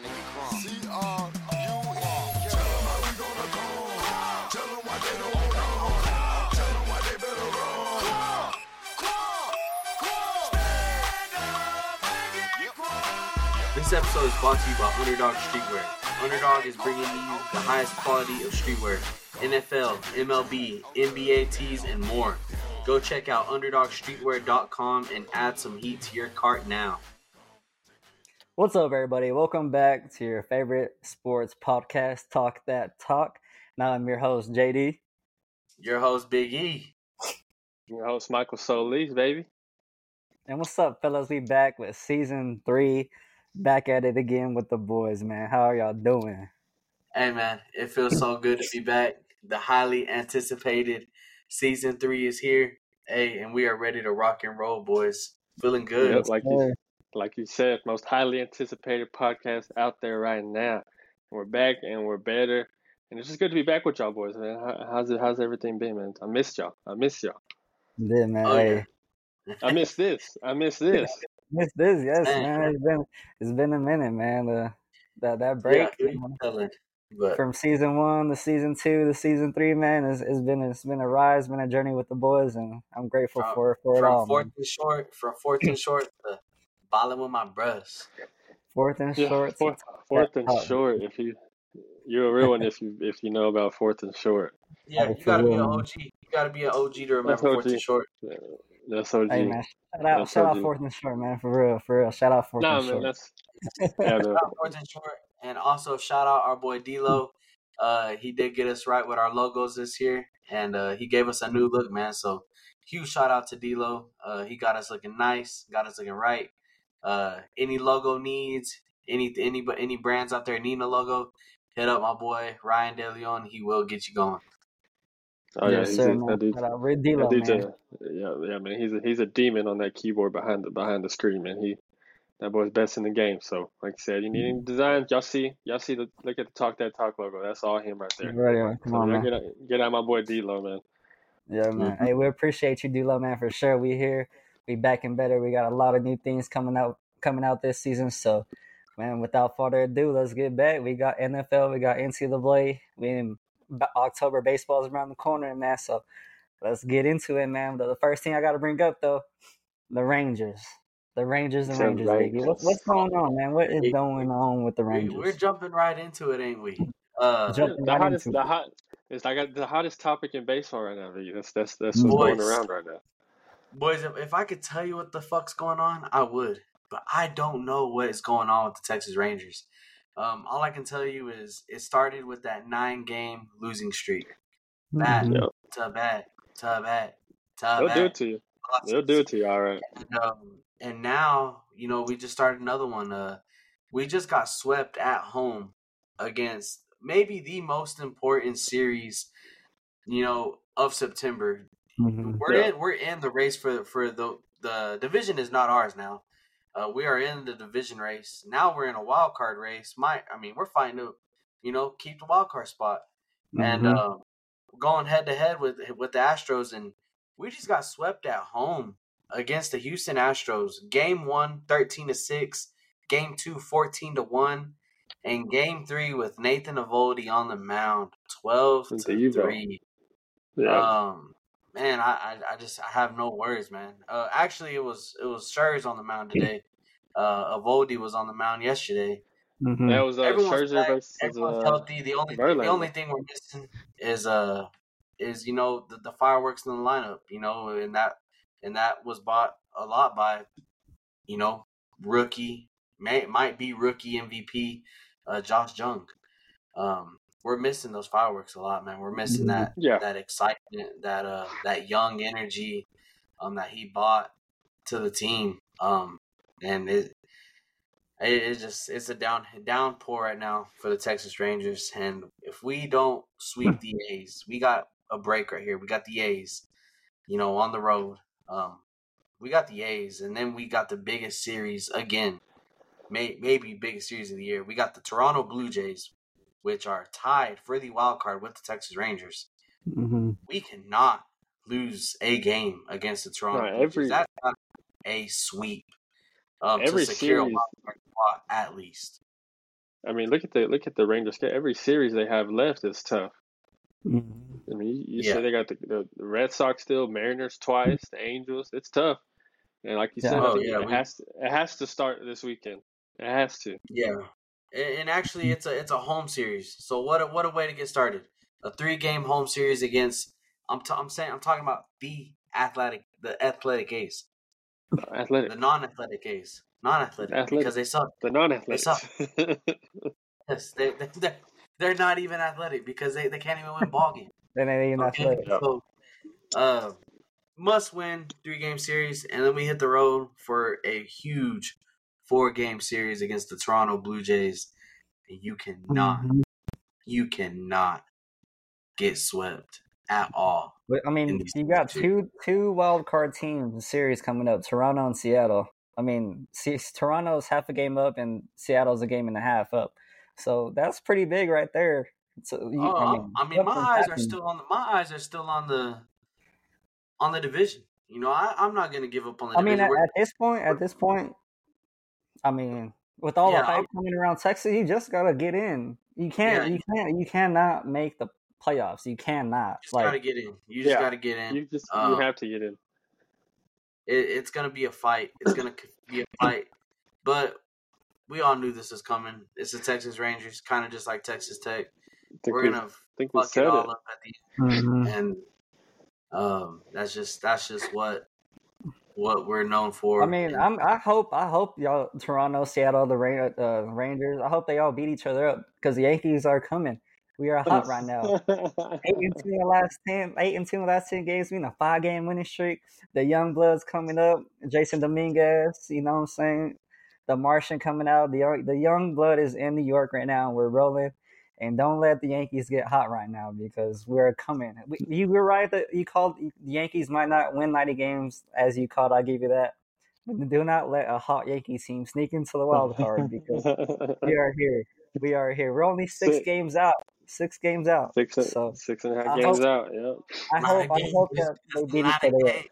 my nigga Crumb. C-R-U-E. Tell 'em how we gonna come. Tell 'em why they don't want. Tell 'em why they better run. This episode is brought to you by Underdog Streetwear. Underdog is bringing you the highest quality of streetwear NFL, MLB, NBA tees, and more. Go check out UnderdogStreetwear.com and add some heat to your cart now. What's up, everybody? Welcome back to your favorite sports podcast, Talk That Talk. Now I'm your host, JD. Your host, Big E. Your host Michael Solis, baby. And what's up, fellas? We back with season three. Back at it again with the boys, man. How are y'all doing? Hey, man, it feels so good to be back. The highly anticipated season three is here. Hey, and we are ready to rock and roll, boys. Feeling good. Yep, like you, like you said, most highly anticipated podcast out there right now. We're back and we're better, and it's just good to be back with y'all, boys, man. How's it? How's everything been, man? I missed y'all. I miss y'all. Yeah, man. Oh, yeah. I miss this. I miss this. miss this, yes, Dang. man. It's been it's been a minute, man. The that that break who you? But from season one to season two to season three, man, it's, it's been it's been a rise, been a journey with the boys, and I'm grateful From- for for it from all. fourth man. and short, from fourth and short to balling with my bros. Fourth and Yeah, short. fourth, fourth and talk. short. If you you're a real one, if you if you know about fourth and short. Yeah, you gotta be an. OG. You gotta be an OG to remember That's fourth and OG. short. Yeah, That's OG. Hey man, shout out, That's shout out fourth and short, man, for real, for real. Shout out fourth Nah, and man, short. that's yeah. Shout out fourth and short, and also shout out our boy D'Lo. Uh, he did get us right with our logos this year, and uh, he gave us a new look, man. So huge shout out to D'Lo. Uh, he got us looking nice, got us looking right. Uh, any logo needs, any any but any brands out there needing a logo, hit up my boy Ryan De Leon. He will get you going. oh yeah, yes, he's sir, a, man. that dude's, Shout out that dude's man. a yeah, yeah, man. He's a he's a demon on that keyboard behind the behind the screen, man. He that boy's best in the game. So, like I said, you need any designs? Y'all see, y'all see the look at the Talk That Talk logo. That's all him right there. Right on. Come So on, man. get out, get out my boy D'Lo, man. Yeah, man. Mhm. Hey, we appreciate you, D'Lo, man, for sure. We here, we back and better. We got a lot of new things coming out coming out this season. So, man, without further ado, let's get back. We got NFL, we got NCAA. We in b- October baseball is around the corner, man. So, let's get into it, man. The, the first thing I got to bring up though, the Rangers. The Rangers and The Rangers, baby. What, what's going on, man? What is going on with the Rangers? we're jumping right into it, ain't we? Uh, Jump- Jumping the right hottest, into the it. hot, it's like the hottest topic in baseball right now. V. That's that's that's what's going around right now. Boys, if, if I could tell you what the fuck's going on, I would. But I don't know what is going on with the Texas Rangers. Um, all I can tell you is it started with that nine game losing streak. Bad Mhm. Yep. to bad to bad to They'll do it to you. They'll do it to you. All right. And, um, and now, you know, we just started another one. Uh, we just got swept at home against maybe the most important series, you know, of September. Mhm. We're Yeah. in we're in the race for for the the division is not ours now. Uh, we are in the division race now. We're in a wild card race. My, I mean, we're fighting to, you know, keep the wild card spot and Mhm. uh, going head to head with with the Astros, and we just got swept at home against the Houston Astros. Game one, 13 to six. Game two, 14 to one, and game three with Nathan Eovaldi on the mound, 12 to three. Yeah. Um, man, I, I, I just I have no words, man. Uh, actually, it was it was Scherz on the mound today. Uh, Eovaldi was on the mound yesterday. Mhm. that was uh, Everyone's Scherzer back. versus Everyone's uh, healthy. The only the only thing we're missing is uh is you know the, the fireworks in the lineup. You know, and that and that was bought a lot by you know rookie may might be rookie MVP uh, Josh Jung. Um, we're missing those fireworks a lot, man. We're missing Mhm. that Yeah. that excitement, that uh that young energy um that he bought to the team. Um, and it it, it's just it's a down downpour right now for the Texas Rangers, and if we don't sweep the A's, we got a break right here. We got the A's, you know, on the road. Um, we got the A's, and then we got the biggest series again, may, maybe biggest series of the year. We got the Toronto Blue Jays, which are tied for the wild card with the Texas Rangers. Mhm. We cannot lose a game against the Toronto Right, every- That's not a sweep um, Every to secure a series- wild card spot at least. I mean, look at the look at the Rangers. Every series they have left is tough. Mhm. I mean, you, you Yeah. say they got the, the, the Red Sox still, Mariners twice, the Angels. It's tough. And like you Yeah. said, Oh, yeah, it we- has to, it has to start this weekend. It has to. Yeah, and, and actually, it's a it's a home series. So what a, what a way to get started. A three game home series against. I'm t- I'm saying I'm talking about the athletic the athletic A's, Athletic, the non athletic A's, non athletic Athletic. because they suck. the non-athletes. suck. Yes, they they they're, they're not even athletic because they, they can't even win ball games. Then they ain't Okay, athletic. so uh, must win three game series, and then we hit the road for a huge four game series against the Toronto Blue Jays. And you cannot, Mhm. you cannot get swept at all. But I mean, you got two. two wild card teams series coming up: Toronto and Seattle. I mean, see, Toronto's half a game up, and Seattle's a game and a half up. So that's pretty big right there. So you, Oh, I mean, mean, I mean, my eyes are still on the my eyes are still on the on the division. You know, I, I'm not gonna give up on the I mean, division. at, at this point, at this point, I mean, with all Yeah, the hype I'm- coming around Texas, you just gotta get in. You can't, Yeah. you can't, you cannot make the playoffs. You cannot. just gotta get in. You just Yeah. gotta get in. you just Uh, you have to get in. it, it's gonna be a fight. It's gonna be a fight, but we all knew this was coming. It's the Texas Rangers, kind of just like Texas Tech. Think We're we, gonna think we fuck said it all it. up at the end, and um, that's just that's just what what we're known for. I mean, I'm. I hope. I hope y'all, Toronto, Seattle, the Ra- uh, Rangers. I hope they all beat each other up because the Yankees are coming. We are hot right now. Eight and two in the last ten. Eight and two in the last ten games. We in a five game winning streak. The young bloods coming up. Jasson Dominguez. You know what I'm saying? The Martian coming out. The the young blood is in New York right now. and We're rolling. And don't let the Yankees get hot right now because we're coming. We, you were right that you called the Yankees might not win 90 games as you called. I'll give you that. But do not let a hot Yankees team sneak into the wild card because we are here. We are here. We're only six Six. games out. Six games out. six uh, So six and a half I games hope- out. Yeah, I hope I hope that they it's beat not each other up.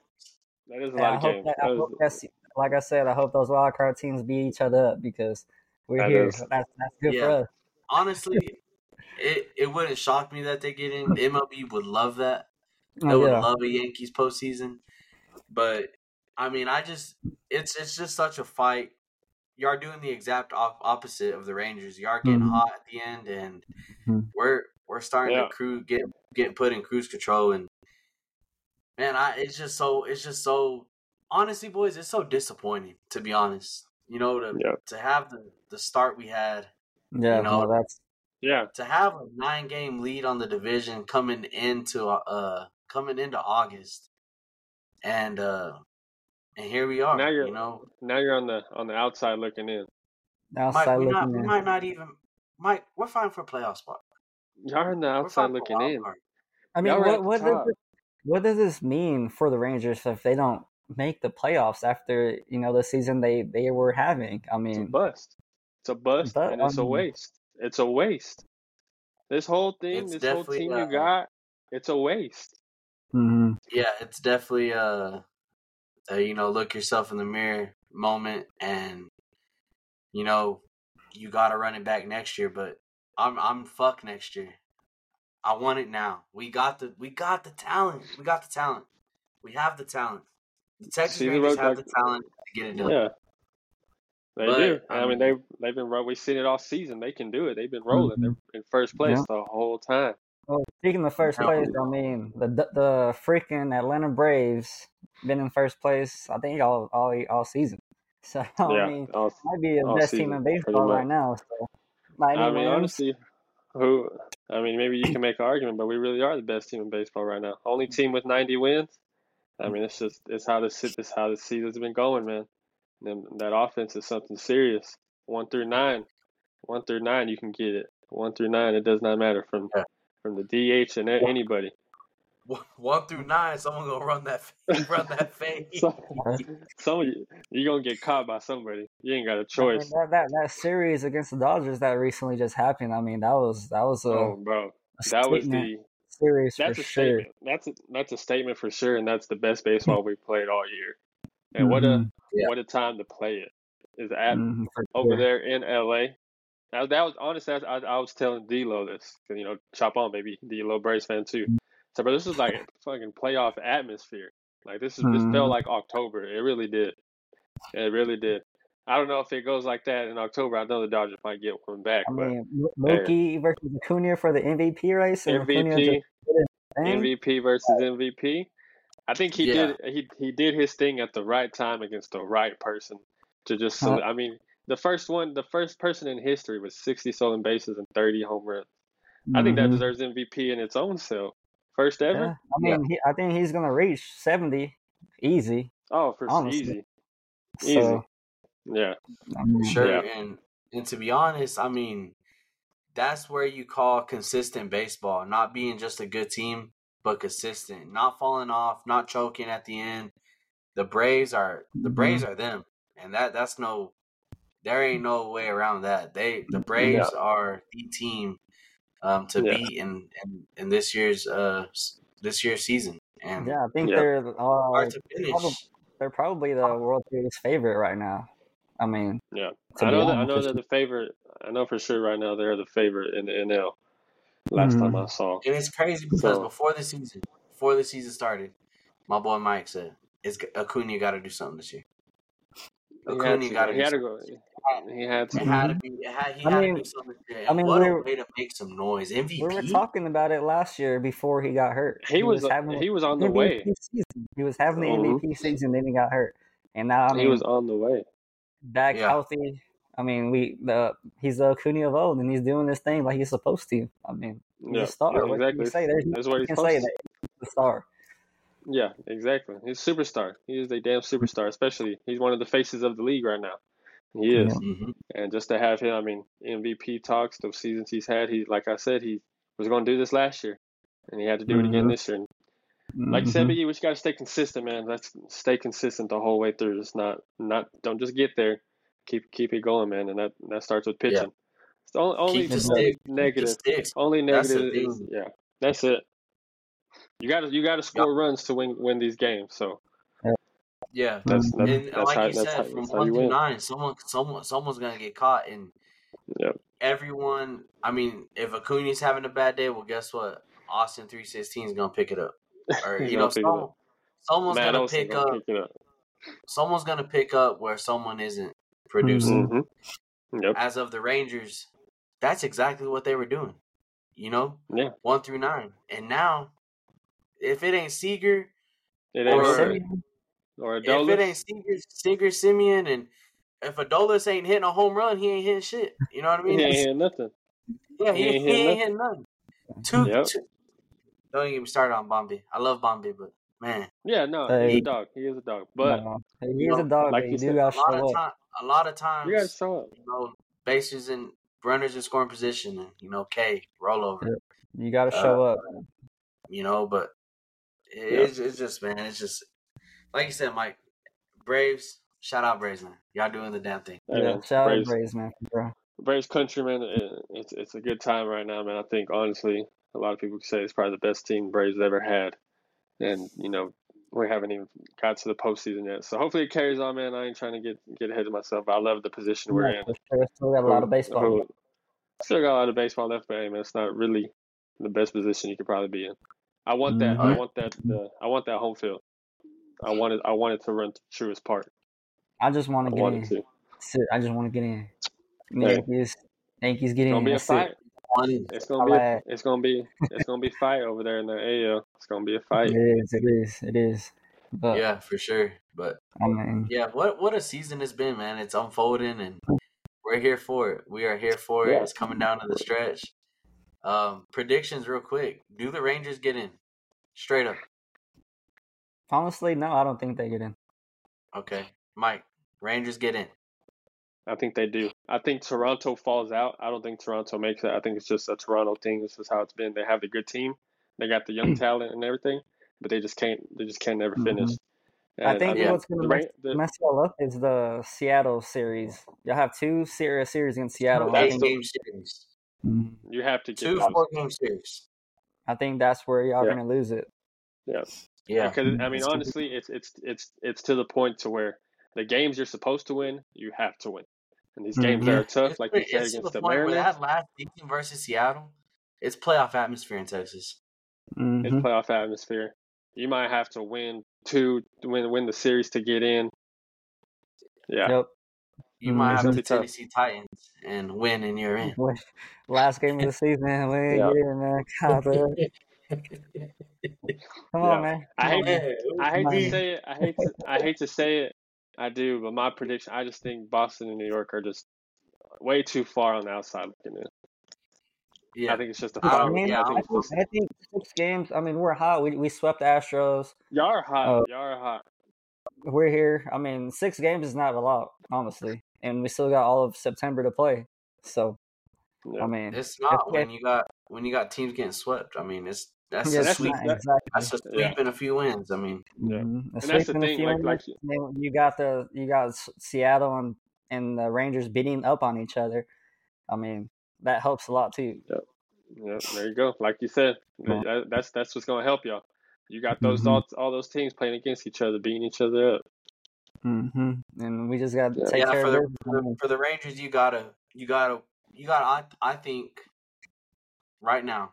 that is a lot I of hope games. that, I hope that's like I said. I hope those wild card teams beat each other up because we're That here. is- That's that's good for us. Honestly, it it wouldn't shock me that they get in. MLB would love that. They Oh, would yeah. love a Yankees postseason. But I mean, I just it's it's just such a fight. You are doing the exact op- opposite of the Rangers. You are getting Mhm. hot at the end, and Mhm. we're we're starting Yeah. to crew get get put in cruise control. And man, I it's just so it's just so honestly, boys, it's so disappointing to be honest. You know, to Yeah. to have the the start we had, Yeah, you know, no, that's yeah, to have a nine game lead on the division coming into uh coming into August, and uh and here we are. Now you're- you know, now you're on the on the outside looking in. outside might, we, looking not, we might not even might we're fine for a playoff spot. You're on the outside fine for a looking in. card. I mean, Y'all what what does this, what does this mean for the Rangers if they don't make the playoffs after you know the season they they were having? I It's a mean, bust. It's a bust, But, and it's a um, waste. It's a waste. This whole thing, It's this whole team uh, you got, it's a waste. mhm. Yeah, it's definitely uh, a you know look yourself in the mirror moment, and you know you got to run it back next year. But I'm I'm fuck next year. I want it now. We got the we got the talent. We got the talent. We have the talent. The Texas See Rangers road have like- the talent to get it done. Yeah, they But, do. I I mean, mean- they they've been we've seen it all season. They can do it. They've been mm-hmm. rolling. They're in first place Yeah. the whole time. Well, speaking of first place, I mean the the freaking Atlanta Braves been in first place. I think all all all season. So I yeah, mean, all- might be the best season, team in baseball right now. So, 90 I mean, wins. honestly, who? I mean, maybe you can make an argument, but we really are the best team in baseball right now. Only team with 90 wins. I mean, it's just it's how this it's how the season's been going, man. And that offense is something serious. One through nine, one through nine, you can get it. One through nine, it does not matter from Yeah. from the DH and a- anybody. One- One through nine, someone gonna run that f- run that fade. So, some you, you're gonna get caught by somebody. You ain't got a I mean, choice. that, that that series against the Dodgers that recently just happened. I mean, that was that was a, Oh, bro, a that was the series That's for a sure. statement. That's a, that's a statement for sure, and that's the best baseball we played all year. And what a Mhm. Yeah. what a time to play it is at Mhm, over sure. there in LA. That, that was honestly, I, I, I was telling D'Lo this, you know, chop on, baby, D'Lo Braves fan too. So, but this is like a fucking playoff atmosphere. Like this is this Mhm. felt like October. It really did. It really did. I don't know if it goes like that in October. I know the Dodgers might get one back, I but mean, Mo- Mookie versus Acuna for the MVP race. MVP, just did his thing. MVP versus MVP. I think he Yeah. did he he did his thing at the right time against the right person to just. Huh. I mean, the first one, the first person in history with 60 stolen bases and 30 home runs. I think that Mhm. deserves MVP in its own self. First ever. Yeah, I mean, he, I think he's gonna reach seventy easy. Oh, for Honestly. easy. So, Yeah. I mean, Sure, Yeah. and and to be honest, I mean, that's where you call consistent baseball, not being just a good team, but consistent, not falling off, not choking at the end. The Braves are the Mhm. Braves are them, and that that's no, there ain't no way around that. They the Braves are the team um, to Yeah. beat in, in in this year's uh this year's season, and Yeah, I think Yeah. they're uh, hard to finish. probably, they're probably the World Series favorite right now. I mean, Yeah. I know that I know they're the favorite. I know for sure right now they're the favorite in the NL. Last time Mhm. I saw. And it's crazy because So- before the season, before the season started, my boy Mike said, "It's Acuna got to do something this year. He had Acuna to, got to he had to something. go. He had It to. had to be. It had, he I had mean- to do something this. I mean, what we're- a way to make some noise. MVP. we were talking about it last year before he got hurt. He was having he was on the MVP way. season. He was having the. MVP season, then he got hurt, and now I mean, He was on the way. back Yeah. healthy. I mean, we the he's the Acuna of old, and he's doing this thing like he's supposed to. I mean, he's Yeah, a star. yeah, What exactly. you say? There's That's nothing what he's can say to. that he's a star. Yeah, exactly. He's a superstar. He is a damn superstar. Especially he's one of the faces of the league right now. He is. Yeah. hmm And just to have him, I mean, MVP talks, those seasons he's had, he like I said, he was going to do this last year, and he had to do it again Mhm. this year. And like you said. Biggie, we just got to stay consistent, man. Let's stay consistent the whole way through. Just not, not, don't just get there. Keep, keep it going, man. And that that starts with pitching. It's the only, only the the stick. Keep the negative, sticks. only That's negative is yeah. That's it. You got to, you got to score runs to win, win these games. So Yeah. that's that's, And that's like how you that's how, said, from one you through nine, someone, someone, someone's gonna get caught, and Yep. everyone. I mean, if Acuna's having a bad day, well, guess what? Austin three sixteen is gonna pick it up, or you know, someone, someone's Matt gonna Olson pick gonna up. pick it up. Someone's gonna pick up where someone isn't producing. Mm-hmm. Yep. As of the Rangers, that's exactly what they were doing. You know, Yeah. one through nine, and now, if it ain't Seager, It ain't Or- Semien, Or if it ain't Seager, Seager, Semien, and if Adolis ain't hitting a home run, he ain't hitting shit. You know what I mean? He mean? ain't hearing nothing. yeah, he he, ain't he hitting ain't hitting nothing. Two, Yep. two. Don't get me started on Bombay. I love Bombay, but man, Yeah, no, Hey. he's a dog. He is a dog. But no. Hey, you he's a dog, like but you you do said, gotta a lot show of up. Time, a lot of times, you gotta show up. you know, bases and runners in scoring position, and you know, K rollover. Yeah. You gotta uh, show up. you know, but it, Yeah. it's, it's just man, it's just like you said, Mike. Braves, shout out Braves, man. Y'all doing the damn thing. Hey, yeah, man, shout out Braves, Braves, man, bro. Braves country, man. It, it's it's a good time right now, man. I think honestly, a lot of people say it's probably the best team Braves ever had, and you know we haven't even got to the postseason yet. So hopefully it carries on, man. I ain't trying to get get ahead of myself. I love the position we're Yeah, in. sure. Still got a lot of baseball. Who- Still got a lot of baseball left, but hey, man, it's not really the best position you could probably be in. I want that. I Mhm. want that. The, I want that home field. I wanted. I wanted to run to Truist Park. I just want to get in. to. I just want to get in. Hey. Yankees, Yankees get in. gonna be a fight. One, It's gonna be. A, it's gonna be. It's gonna be fight over there in the AL. It's gonna be a fight. It is. It is. It is. But yeah, for sure. But I mean, yeah, what what a season it's been, man. It's unfolding, and we're here for it. We are here for it. It's coming down to the stretch. Um, predictions, real quick. Do the Rangers get in? Straight up. honestly, no, I don't think they get in. Okay, Mike. Rangers get in. I think they do. I think Toronto falls out. I don't think Toronto makes it. I think it's just a Toronto thing. This is how it's been. They have the good team. They got the young mm. talent and everything, but they just can't. They just can't never finish. Mm-hmm. I And think yeah, what's going to Ra- mess, the- mess y'all up is the Seattle series. Y'all have two serious series against Seattle. I That's Eight think, game series. Mhm. you have to get Two those. four game series. I think that's where y'all Yeah. going to lose it. Yes. Yeah. Because I mean, It's- honestly, it's it's it's it's to the point to where the games you're supposed to win, you have to win. And these games Mhm. are tough, It's, like you it's said to against the the point where Mariners, that last season versus Seattle, it's playoff atmosphere in Texas. it's Mhm. playoff atmosphere. You might have to win two, win win the series to get in. Yeah, Yep. You Mhm. might It's have gonna the tough. Tennessee Titans and win, and you're in. Last game of the season, we ain't Yeah. get it, man. God, bro. Come on, Yeah. man. I hate on, man. I hate to say it. I hate to I hate to say it. I do, but my prediction. I just think Boston and New York are just way too far on the outside looking in. Yeah, I think it's just a foul. mean, yeah, I I think it's think, just I think six games. I mean, we're hot. We we swept the Astros. y'all are hot. Oh. Y'all are hot. We're here. I mean, six games is not a lot, honestly, and we still got all of September to play. So, Yeah. I mean, it's not when you got when you got teams getting swept. I mean, it's that's yeah, a that's sweep. not exactly. That's a sweep Yeah. and a few wins. I mean, Yeah. Mhm. And that's the sweep and a thing, few like- wins, like- then you got the you got Seattle and and the Rangers beating up on each other. I mean, that helps a lot too. Yep. Yeah, there you go. Like you said, Yeah. that, that's that's what's gonna help y'all. You got those Mhm. all, all those teams playing against each other, beating each other up. hmm And we just got to Yeah. take yeah, care for of the, for the for the Rangers, you gotta you gotta you gotta. I I think right now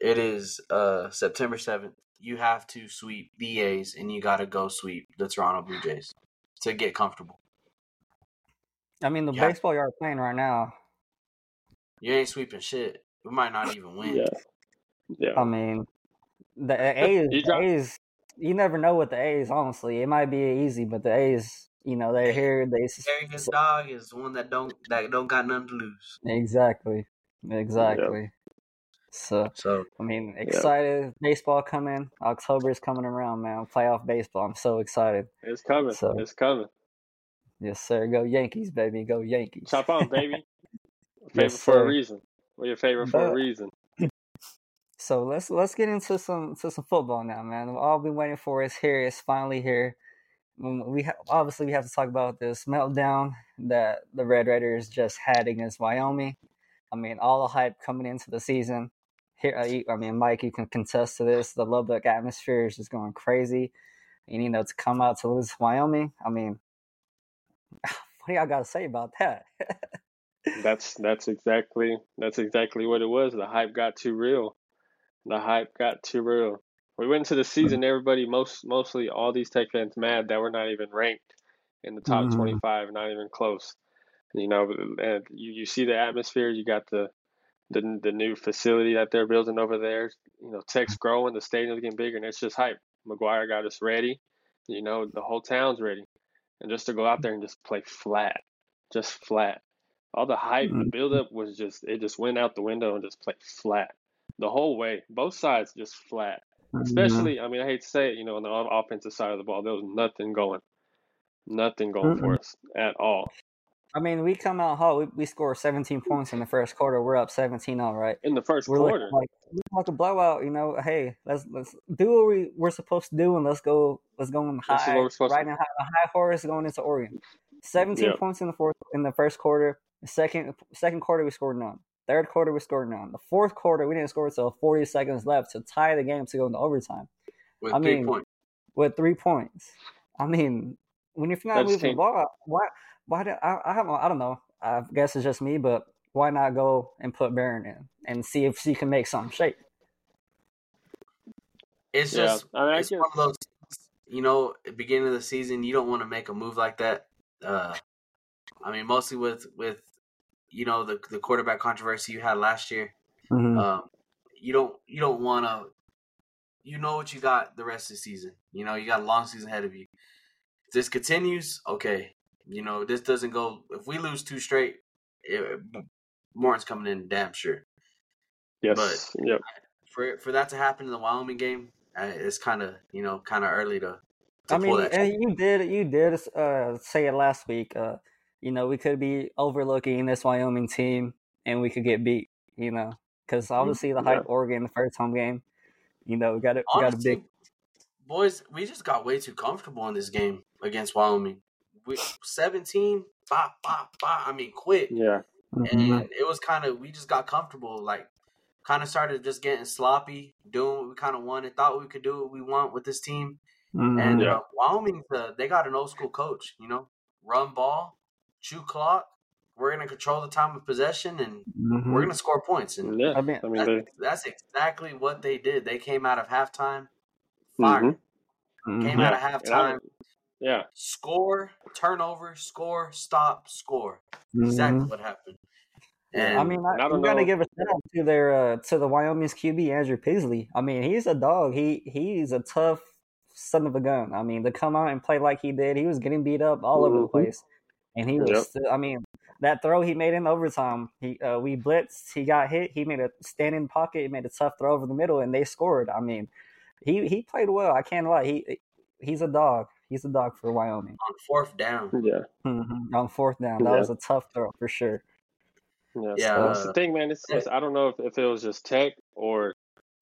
it is uh September seventh. You have to sweep the A's, and you gotta go sweep the Toronto Blue Jays to get comfortable. I mean, the Yeah. baseball you are playing right now. You ain't sweeping shit. We might not even win. Yeah, yeah. I mean, the A's, You the A's. You never know with the A's. Honestly, it might be easy, but the A's, you know, they're here. They Vegas dog is one that don't that don't got nothing to lose. exactly, exactly. So So I mean, excited. Baseball coming. October is coming around, man. Playoff baseball. I'm so excited. It's coming. So- It's coming. Yes, sir. Go Yankees, baby. Go Yankees. Chop on, baby. Favorite Yes, for a reason. We're your favorite for a reason. So let's let's get into some to some football now, man. All we've all been waiting for is here. It's finally here. We ha- obviously we have to talk about this meltdown that the Red Raiders just had against Wyoming. I mean, all the hype coming into the season. Here, uh, I mean, Mike, you can contest to this. The Lubbock atmosphere is just going crazy, and you know to come out to lose Wyoming. I mean, what do y'all got to say about that? That's that's exactly that's exactly what it was. The hype got too real. The hype got too real. We went into the season, everybody most mostly all these Tech fans mad that we're not even ranked in the top Mhm. twenty five, not even close. You know, and you, you see the atmosphere. You got the the the new facility that they're building over there. You know, Tech's growing, the stadium's getting bigger, and it's just hype. McGuire got us ready. You know, the whole town's ready, and just to go out there and just play flat, just flat. All the hype, the Mhm. buildup was just it just went out the window and just played flat the whole way. Both sides just flat. Especially, I mean, I hate to say it, you know, on the offensive side of the ball, there was nothing going, nothing going for us at all I mean, we come out hot. We, we score 17 points in the first quarter. We're up 17 all right. in the 1st We're quarter. like we're looking like a blowout. You know, hey, let's let's do what we we're supposed to do and let's go let's go on This is high what we're supposed to- a high, high horse going into Oregon. 17 Yeah. points in the fourth in the first quarter. The second second quarter we scored none. Third quarter we scored none. The fourth quarter we didn't score until 40 seconds left to tie the game to go into overtime with I three mean, points. with three points. I mean, when you're not That's moving the ball, why why do, I I don't I don't know. I guess it's just me, but why not go and put Behren in and see if she can make some shape? It's Yeah, just I mean, it's guess one of those. You know, beginning of the season, you don't want to make a move like that. Uh, I mean, mostly with with you know the the quarterback controversy you had last year. Mm-hmm. Um, you don't you don't want to. You know what you got the rest of the season. You know you got a long season ahead of you. If this continues, okay. You know this doesn't go. If we lose two straight, it, Morton's coming in damn sure. yes, yep. For for that to happen in the Wyoming game, uh, it's kind of you know kind of early to. to I pull mean, that and you did you did uh, say it last week. Uh, you know, we could be overlooking this Wyoming team, and we could get beat. You know, because obviously the hype Oregon the first home game. You know, we got it. We got a big. boys, we just got way too comfortable in this game against Wyoming. We 17, five, five, five, I mean, quick. Yeah, Mhm. And it was kind of, we just got comfortable. Like, kind of started just getting sloppy, doing what we kind of wanted, thought we could do what we want with this team. Mhm. And Yeah. uh, Wyoming, uh, they got an old school coach, you know, run ball, chew clock. We're gonna control the time of possession, and Mhm. we're gonna score points. And Yeah, I mean, I mean, that's, they, that's exactly what they did. They came out of halftime, fired. Mhm. Mhm. Came yeah, out of halftime, don't- yeah, score, turnover, score, stop, score. Exactly Mhm. what happened. And I mean, I, And I don't you gotta give a shout out to their uh, to the Wyoming's QB Andrew Peasley. I mean, he's a dog. He he's a tough son of a gun. I mean, to come out and play like he did, he was getting beat up all over the Mhm. place, and he was. Yep. Still, I mean, that throw he made in overtime. He uh, we blitzed. He got hit. He made a standing pocket. He made a tough throw over the middle, and they scored. I mean, he he played well. I can't lie. He he's a dog. He's a dog for Wyoming. on fourth down, yeah, Mhm. On fourth down, that Yeah. was a tough throw for sure. yeah. Yeah, so that's the thing, man. It's, it's I don't know if, if it was just Tech or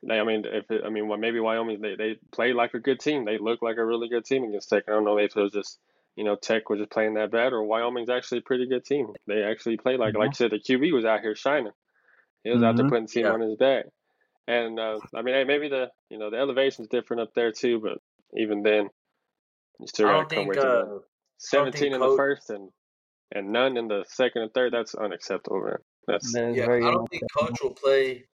they. I mean, if it, I mean, well, maybe Wyoming they they played like a good team. They looked like a really good team against Tech. I don't know if it was just you know Tech was just playing that bad or Wyoming's actually a pretty good team. They actually played like like you said. The QB was out here shining. He was out there Mhm. putting the team Yeah. on his back. And uh, I mean, hey, maybe the you know the elevation's different up there too, but even then, you still I got to come think with uh, 17 in the first and and none in the second and third. That's unacceptable, man. That's That is yeah, very I don't think coach will play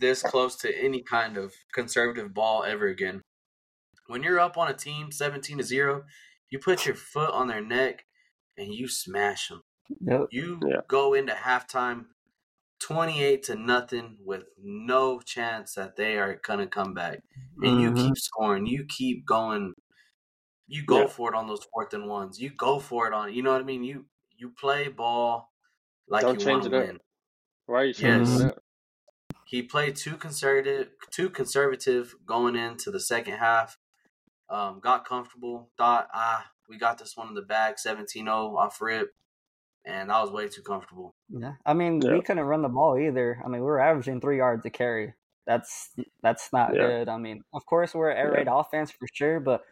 this close to any kind of conservative ball ever again. When you're up on a team 17 to 0, you put your foot on their neck and you smash them. Yep. You Yeah. go into halftime 28 to nothing with no chance that they are going to come back. And you Mhm. keep scoring. You keep going. You go Yeah. for it on those fourth and ones. You go for it on, you know what I mean? You you play ball like Don't you change want to it up. win. why are you changing Yes. it up? He played too conservative, too conservative going into the second half. Um, got comfortable, thought, ah, we got this one in the bag, 17-0 off rip, and I was way too comfortable. Yeah, I mean, Yeah. we couldn't run the ball either. I mean, we were averaging three yards a carry. That's that's not Yeah. good. I mean, of course, we're an air Yeah. raid offense for sure, but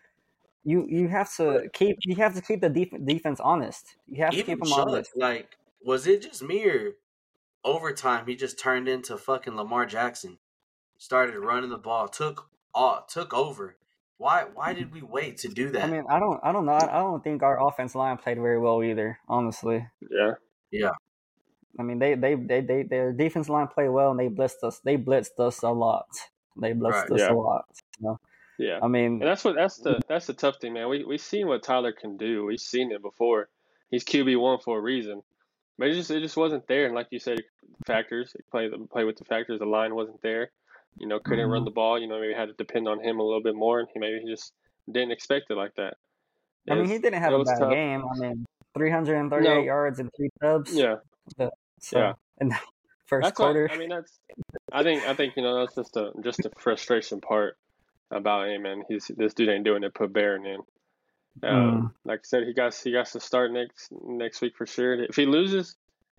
you you have to keep you have to keep the def- defense honest. You have to Even keep them Chuck, honest. like, was it just me or overtime he just turned into fucking Lamar Jackson? Started running the ball, took all, took over. Why why did we wait to do that? I mean, I don't I don't know. I don't think our offense line played very well either. Honestly, Yeah, Yeah. I mean, they they they, they their defense line played well and they blitzed us. They blitzed us a lot. They blitzed Right, us yeah. a lot. So, yeah. I mean, And that's what that's the that's the tough thing, man. We we seen what Tyler can do. We've seen it before. He's QB one for a reason, but it just it just wasn't there. And like you said, factors play the play with the factors. The line wasn't there. You know, couldn't run Mhm. the ball. You know, maybe had to depend on him a little bit more, and he maybe he just didn't expect it like that. I mean, he didn't have a bad tough. game. I mean, 338 No. yards and three tubs. Yeah, So, Yeah. in the first that's quarter. I mean. That's I think I think you know that's just a just a frustration part about hey man, he's this dude ain't doing it. Put Behren in. Mm. Um, Like I said, he got he got to start next next week for sure. If he loses,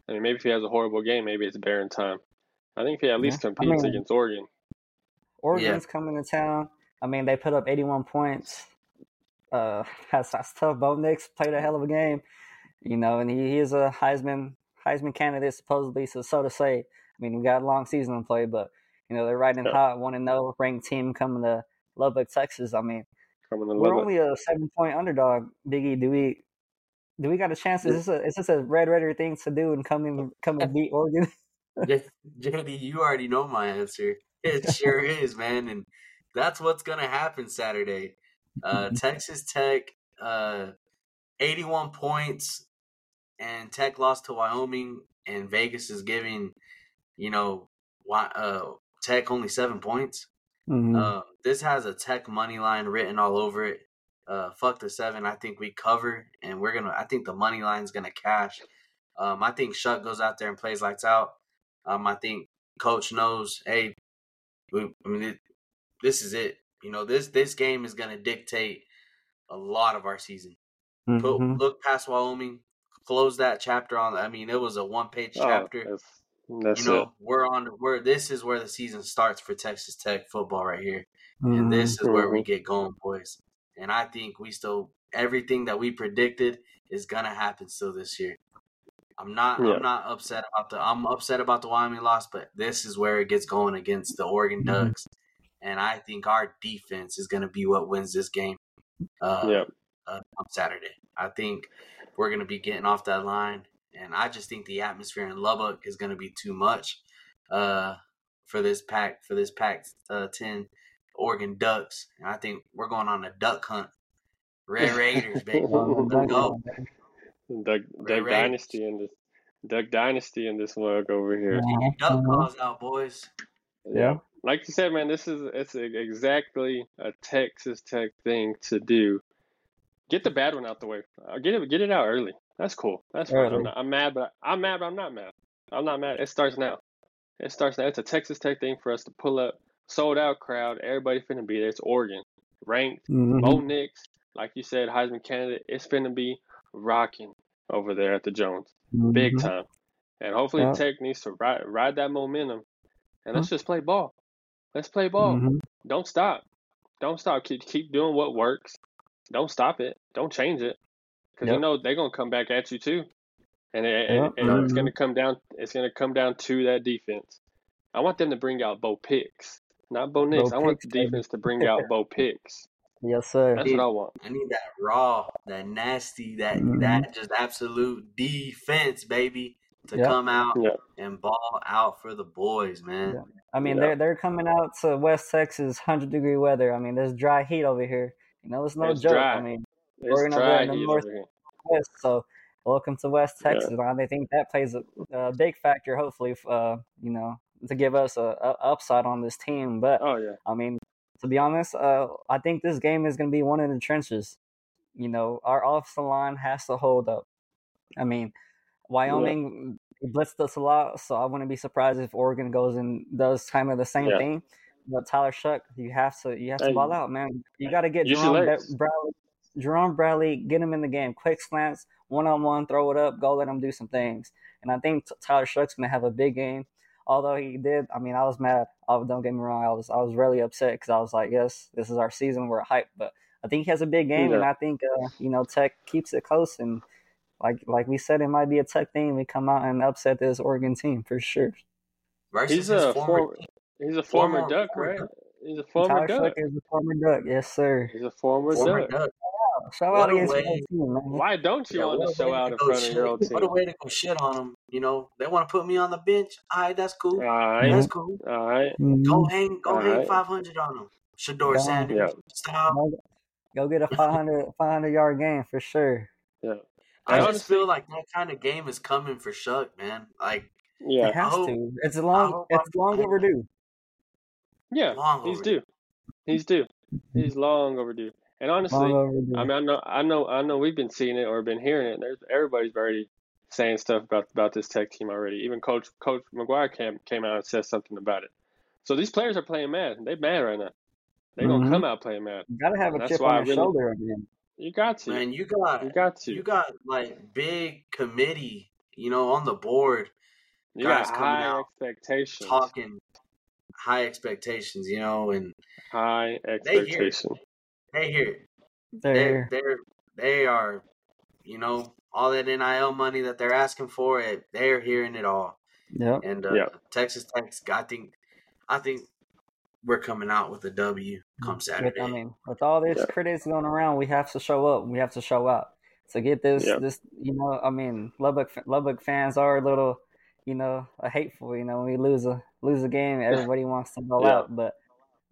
I mean, maybe if he has a horrible game, maybe it's Behren time. I think if he at least Yeah, I competes mean- against Oregon. Oregon's coming to town. I mean, they put up 81 points. Uh, has, has tough. Bo Nix played a hell of a game, you know, and he, he is a Heisman Heisman candidate supposedly. So so to say. I mean, we got a long season to play, but you know they're riding Yeah. hot, one and zero, ranked team coming to Lubbock, Texas. I mean, we're Lubbock. only a seven point underdog. Biggie, do we do we got a chance? Is this a is this a Red Raider thing to do and come and come and beat Oregon? JD, you already know my answer. It sure is, man, and that's what's gonna happen Saturday. Uh, Texas Tech, uh, eighty-one points, and Tech lost to Wyoming, and Vegas is giving, you know, why uh, Tech only seven points. Mhm. Uh, this has a Tech money line written all over it. Uh, fuck the seven. I think we cover, and we're gonna. I think the money line's gonna cash. Um, I think Shough goes out there and plays lights out. Um, I think Coach knows. Hey, we, I mean, it, this is it. You know, this this game is gonna dictate a lot of our season. Put, Mhm. Look past Wyoming, close that chapter on. I mean, it was a one page Oh, chapter that's you know, it. we're on we're this is where the season starts for Texas Tech football right here. Mhm. And this is where we Mhm. get going, boys. And I think we still everything that we predicted is gonna happen still this year. I'm not Yeah. I'm not upset about the I'm upset about the Wyoming loss, but this is where it gets going against the Oregon Mhm. Ducks. And I think our defense is gonna be what wins this game uh, Yep. uh on Saturday. I think we're gonna be getting off that line, and I just think the atmosphere in Lubbock is gonna be too much uh, for this pack for this pack uh, ten Oregon Ducks, and I think we're going on a duck hunt. Red Raiders, baby. Let's go. Duck, Duck Dynasty in this Duck Dynasty in this mug over here. Duck uh-huh. calls out, boys. Yeah. Like you said, man, this is it's a- exactly a Texas Tech thing to do. Get the bad one out the way. Uh, Get it get it out early. That's cool. That's fine. Early. I'm, not, I'm mad, but I'm mad, but I'm not mad. I'm not mad. It starts now. It starts now. It's a Texas Tech thing for us to pull up. Sold out crowd. Everybody finna be there. It's Oregon. Ranked. Mhm. Bo Nix, like you said, Heisman candidate. It's finna be rocking over there at the Jones. Big Mhm. time. And hopefully Yeah. Tech needs to ride ride that momentum. And let's just play ball. Let's play ball. Mhm. Don't stop. Don't stop. Keep keep doing what works. Don't stop it. Don't change it. Because you know they're gonna come back at you too. And, it, Yep. and, and it's gonna come down it's gonna come down to that defense. I want them to bring out Bo Picks. Not Bo Nix. I want Picks, the baby. defense to bring out Bo Picks. Yes, sir. That's what I want. I need that raw, that nasty, that Mhm. that just absolute defense, baby, to Yep. come out Yeah. and ball out for the boys, man. Yeah. I mean, Yeah. they're they're coming out to West Texas, hundred degree weather. I mean, there's dry heat over here. You know, it's no It's joke. dry. I mean, Oregon over dry in the heat north. over here. West. So, welcome to West Texas. And I think that plays a, a big factor, hopefully, uh, you know, to give us a, a upside on this team. But Oh yeah. I mean, to be honest, uh, I think this game is going to be one in the trenches. You know, our offensive line has to hold up. I mean, Wyoming blitzed us a lot, so I wouldn't be surprised if Oregon goes and does kind of the same Yeah. thing. But Tyler Shough, you have to you have to Hey, ball out, man. You got to get Jerome. Bradley, Jerome Bradley, get him in the game, quick slants, one on one, throw it up, go let him do some things. And I think Tyler Shough's gonna have a big game. Although he did, I mean, I was mad. I, don't get me wrong, I was I was really upset because I was like, yes, this is our season, we're hyped. But I think he has a big game, and I think uh, you know Tech keeps it close. And like like we said, it might be a Tech thing. We come out and upset this Oregon team for sure. Versus He's a former, former he's a former, former- duck, right? He's a former Tyler duck. Shough is a former Duck, yes sir. He's a former, former duck. Duck. Shout What out a against your way. old team, man. Why don't you Yeah, want to show out to in go front of shit- your old team? What a way to go shit on them. You know, they want to put me on the bench. All right, that's cool. All right, That's cool. all right. Mhm. Go hang, go hang Alright. 500 on them. Shedeur Yeah. Sanders. Yeah. Style. Go- Go get a 500, 500 yard game for sure. Yeah, I I just feel like that kind of game is coming for Shough, man. Like, yeah, It has hope- to. It's long. It's I'm- long overdue. yeah. long He's overdue. due. He's due. He's long overdue. And honestly, I mean, I know, I know, I know. We've been seeing it or been hearing it. There's everybody's already saying stuff about about this Tech team already. Even Coach Coach McGuire came came out and said something about it. So these players are playing mad. They're mad right now. They're gonna Mhm. come out playing mad. you gotta have a That's chip on your really- shoulder again. You got to. Man, you got You got to. you got like big committee, you know, on the board You got guys coming high out expectations. talking high expectations, you know, and High They hear it. expectations. They hear it. There. They're they're they are, you know, all that NIL money that they're asking for it, they're hearing it all. Yep. And uh, Yeah. Texas Tech, I think, I think we're coming out with a W come Saturday. With, I mean, with all this Yeah. critics going around, we have to show up. We have to show up to get this. Yeah. This, you know, I mean, Lubbock Lubbock fans are a little, you know, a hateful. You know, when we lose a lose a game, everybody wants to go Yeah. out. But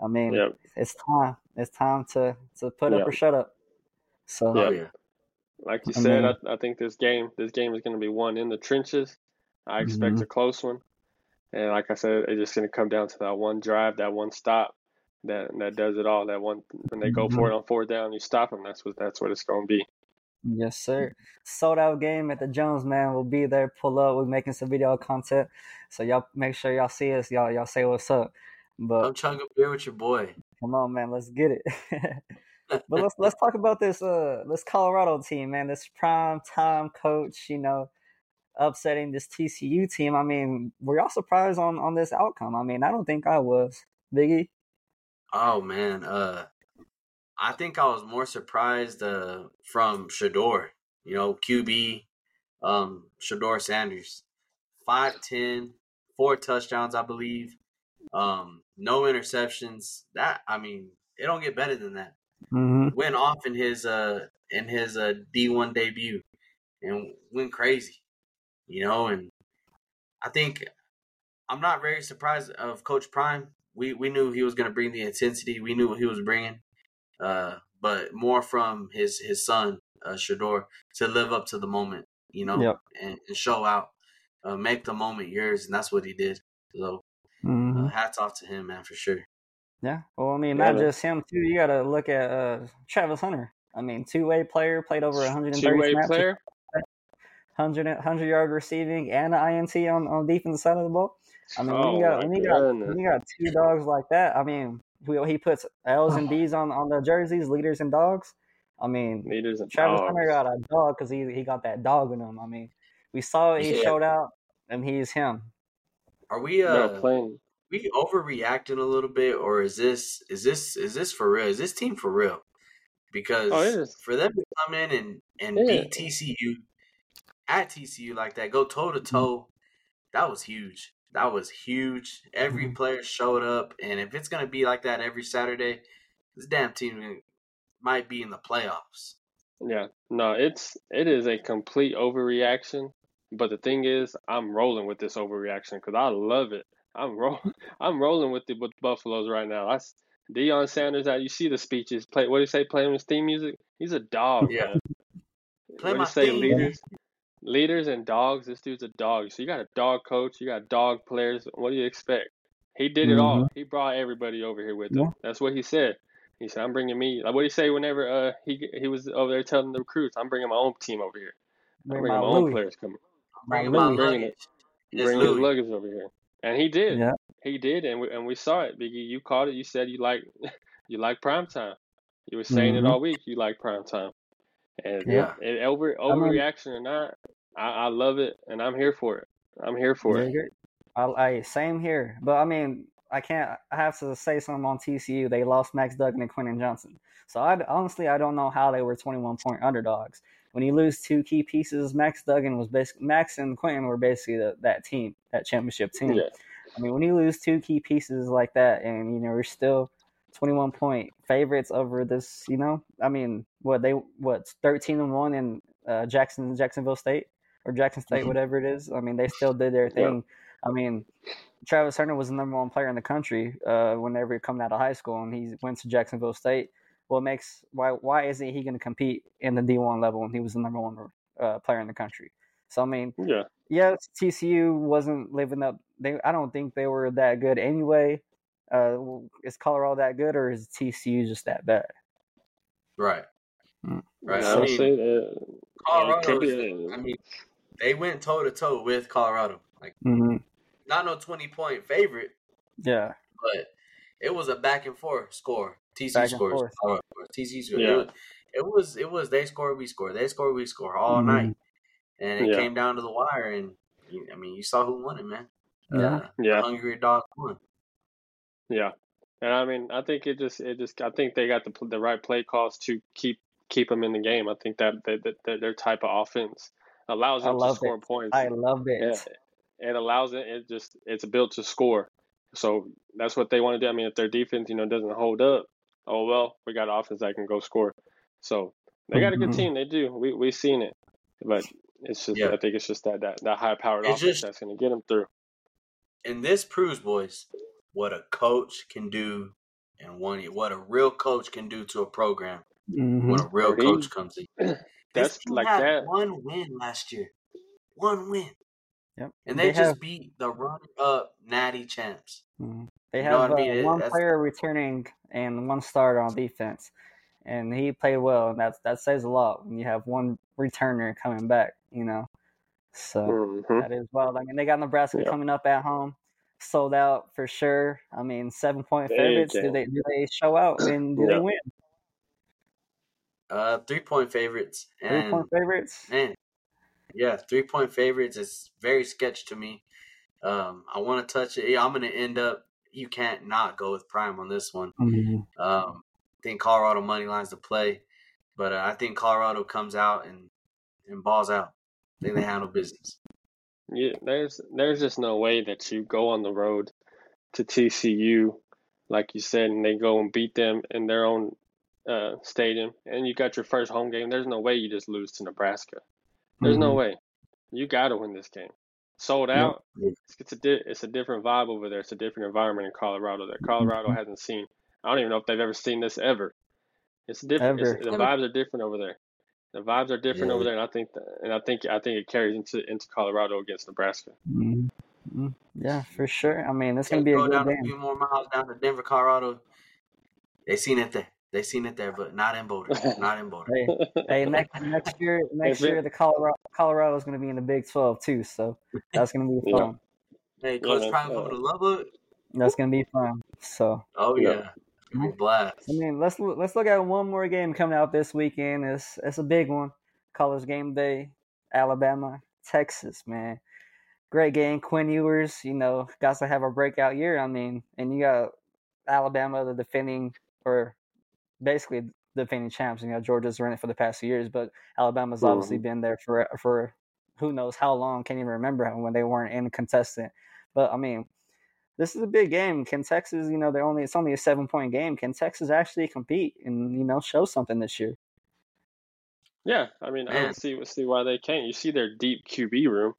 I mean, Yeah. it's time. It's time to to put up or shut up. So oh Yeah. yeah, Like you I said, mean- I, I think this game this game is going to be won in the trenches. I expect Mhm. a close one, and like I said, it's just going to come down to that one drive, that one stop, that that does it all. That one when they go Mm-hmm. for it on fourth down, you stop them. That's what that's what it's going to be. Yes, sir. Sold out game at the Jones, man. We'll be there. Pull up. We're making some video content, so y'all make sure y'all see us. Y'all, y'all say what's up. But come chug a beer with your boy. Come on, man, let's get it. but let's let's talk about this uh this Colorado team, man. This prime time coach, you know, upsetting this TCU team. I mean, were y'all surprised on on this outcome? I mean, I don't think I was. Biggie. Oh man, uh, I think I was more surprised uh, from Shedeur. You know, QB, um, Shedeur Sanders, 5'10", four touchdowns, I believe. Um, no interceptions. That I mean, it don't get better than that. Mm-hmm. Went off in his uh in his uh, D1 debut and went crazy, you know. And I think I'm not very surprised of Coach Prime. We we knew he was going to bring the intensity. We knew what he was bringing, uh, but more from his his son uh, Shedeur to live up to the moment, you know, Yep. and, and show out, uh, make the moment yours, and that's what he did. So Mhm. uh, hats off to him, man, for sure. Yeah. Well, I mean, Yeah, not man. just him too. You got to look at uh, Travis Hunter. I mean, two way player, played over 130 Two way snaps, player. 100, 100 yard receiving, and an INT on on defensive side of the ball. I mean, when Oh you got when you got when you got two dogs like that, I mean, he, he puts L's and D's on on the jerseys, leaders and dogs. I mean, Leaders and Travis dogs. Hunter got a dog because he he got that dog in him. I mean, we saw it. He Yeah. showed out, and he's him. Are we No, uh playing. we overreacting a little bit, or is this is this is this for real? Is this team for real? Because Oh, for them to come in and and Yeah. beat TCU at TCU like that, go toe to toe, that was huge. That was huge. Every Mhm. player showed up, and if it's gonna be like that every Saturday, this damn team might be in the playoffs. Yeah, no, it's it is a complete overreaction. But the thing is, I'm rolling with this overreaction because I love it. I'm roll, I'm rolling with the with Buffaloes right now. I, Deion Sanders. Out, you see the speeches. Play what do you say? Playing his theme music. He's a dog. Yeah. man. Play what do you say? theme. Leaders, leaders and dogs. This dude's a dog. So you got a dog coach. You got dog players. What do you expect? He did it all. He brought everybody over here with him. Yeah. That's what he said. He said, "I'm bringing me." Like what do you say? Whenever uh he he was over there telling the recruits, "I'm bringing my own team over here. I'm bringing my my own Louis. players coming, Bring My my Bringing luggage. It's bringing his luggage over here." And he did. Yeah. He did, and we and we saw it. Biggie, you called it. You said you like you like prime time. You were saying it Mhm. all week. You like prime time, and Yeah. it, over I mean- overreaction or not, I, I love it, and I'm here for it. I'm here for Yeah, it. I, I same here, but I mean, I can't. I have to say something on TCU. They lost Max Duggan and Quentin Johnson, so I honestly I don't know how they were 21 point underdogs. When you lose two key pieces, Max Duggan was basically Max and Quentin were basically the, that team, that championship team. Yeah, I mean, when you lose two key pieces like that, and you know we're still 21 point favorites over this, you know, I mean, what they what 13 and one in uh, Jackson Jacksonville State or Jackson State, Mhm. whatever it is. I mean, they still did their Mm-hmm. Yeah. thing. I mean, Travis Hunter was the number one player in the country uh, whenever he coming out of high school, and he went to Jacksonville State. What makes why why isn't he going to compete in the D1 level when he was the number one uh, player in the country? So I mean, yeah, yes, TCU wasn't living up. They, I don't think they were that good anyway. Uh, is Colorado that good, or is TCU just that bad? Right. Mm. Right. Yeah, I I'll mean, say that. Colorado. Yeah, is- I mean, they went toe to toe with Colorado. Like, Mm-hmm. not no twenty point favorite, Yeah, but it was a back and forth score. TC Back scores. forth. TC scores. Yeah. It, was, it was. It was. They score. We score. They score. We score all Mhm. night, and it Yeah. came down to the wire. And you- I mean, you saw who won it, man. Yeah. Uh, Yeah. Hungry dog won. Yeah, and I mean, I think it just it just I think they got the the right play calls to keep keep them in the game. I think that that, that, that their type of offense allows them to score it. points. I love it. Yeah, it allows it. It just it's built to score. So that's what they want to do. I mean, if their defense, you know, doesn't hold up, oh well, we got an offense that can go score. So they got a good Mhm. team. They do. We we seen it, but it's just Yeah. I think it's just that that, that high powered offense just- that's going to get them through. And this proves, boys, what a coach can do, and one what a real coach can do to a program Mhm. when a real coach comes in. That's team like had that. one win last year, one win, Yep. and they, They just have- beat the run-up Natty champs. Mhm. They You know have what I mean? uh, It- one that's- player returning and one starter on defense, and he played well, and that's that says a lot when you have one returner coming back. You know, so hmm that is wild. I mean, they got Nebraska Yeah. coming up at home, sold out for sure. I mean, seven point favorites. Do they do they show out and do Yeah. they win? Uh, three-point favorites, three point favorites. man, yeah, three-point favorites is very sketch to me. Um, I want to touch it. Yeah, I'm going to end up. You can't not go with Prime on this one. Um, I think Colorado money lines to play, but uh, I think Colorado comes out and and balls out. I think they handle business. Yeah, there's there's just no way that you go on the road to TCU, like you said, and they go and beat them in their own uh, Stadium, and you got your first home game. There's no way you just lose to Nebraska. There's no Mhm. way. You got to win this game. Sold out. Yeah. It's, it's a di- it's a different vibe over there. It's a different environment in Colorado. That Colorado Mhm. hasn't seen. I don't even know if they've ever seen this ever. It's different. It's, Ever. the vibes are different over there. The vibes are different Yeah. over there, and I think that, and I think I think it carries into into Colorado against Nebraska. Mhm. Mhm. Yeah, for sure. I mean, it's gonna be a go good down a game. few more miles down to Denver, Colorado. They seen it there. They seen it there, but not in Boulder. Not in Boulder. Hey, hey, next next year, next year the Colorado Colorado is gonna be in the Big Twelve too, so that's gonna be Yeah. fun. Hey, Yeah, Coach man. Prime coming to Lubbock. That's gonna be fun. So Oh Yeah. yeah, it's gonna be a mm-hmm. blast. I mean, let's loo- let's look at one more game coming out this weekend. It's it's a big one. College game day, Alabama, Texas, man. Great game. Quinn Ewers, you know, got to have a breakout year. I mean, and you got Alabama, the defending or basically defending champs. You know, Georgia's run it for the past few years, but Alabama's obviously been there for for who knows how long. Can't even remember when they weren't in contestant. But I mean, this is a big game. Can Texas, you know, they're only it's only a seven point game. Can Texas actually compete and you know show something this year? Yeah, I mean, I don't see see why they can't. You see their deep QB room,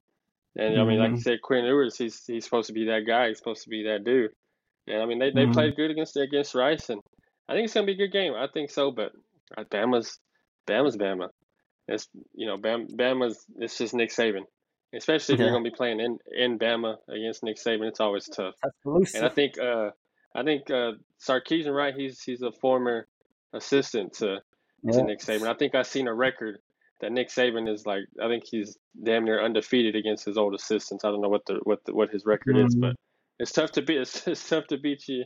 and I mean, like you Mhm. said, Quinn Ewers, he's he's supposed to be that guy. He's supposed to be that dude. And I mean, they, they Mhm. played good against against Rice, and I think it's gonna be a good game. I think so, but uh, Bama's Bama's Bama. It's you know, Bam, Bama's it's just Nick Saban. Especially if Yeah. you're gonna be playing in in Bama against Nick Saban, it's always tough. Tuscaloosa. And I think uh I think uh Sarkisian, right? He's he's a former assistant to to Nick Saban. I think I've seen a record that Nick Saban is like. I think he's damn near undefeated against his old assistants. I don't know what the what the, what his record is, Mhm. but it's tough to beat. It's, it's tough to beat you.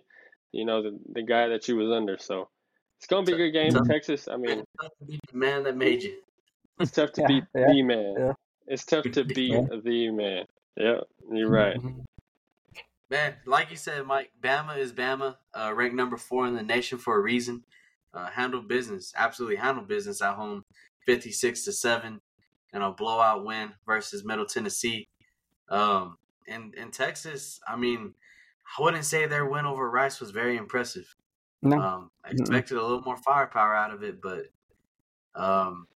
You know the the guy that you was under. So it's gonna be a good game. Tough. Texas. I mean, It's tough to beat the man that made you. it's tough to Yeah, beat yeah, the man. yeah. It's tough to beat Yeah. the man. Yeah, you're right. Mhm. Man, like you said, Mike, Bama is Bama, uh, ranked number four in the nation for a reason. Uh, handle business, absolutely handle business at home, fifty-six to seven, and a blowout win versus Middle Tennessee. Um, and in Texas, I mean, I wouldn't say their win over Rice was very impressive. No. Um, I expected a little more firepower out of it, but um,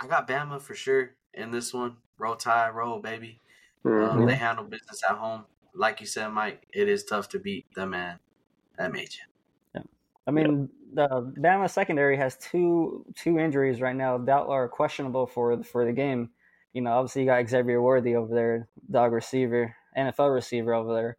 I got Bama for sure in this one. Roll Tide, roll baby. Mhm. Um, they handle business at home. Like you said, Mike, it is tough to beat the man that made you. I mean, the Bama secondary has two two injuries right now that are questionable for for the game. You know, obviously you got Xavier Worthy over there, dog receiver, NFL receiver over there.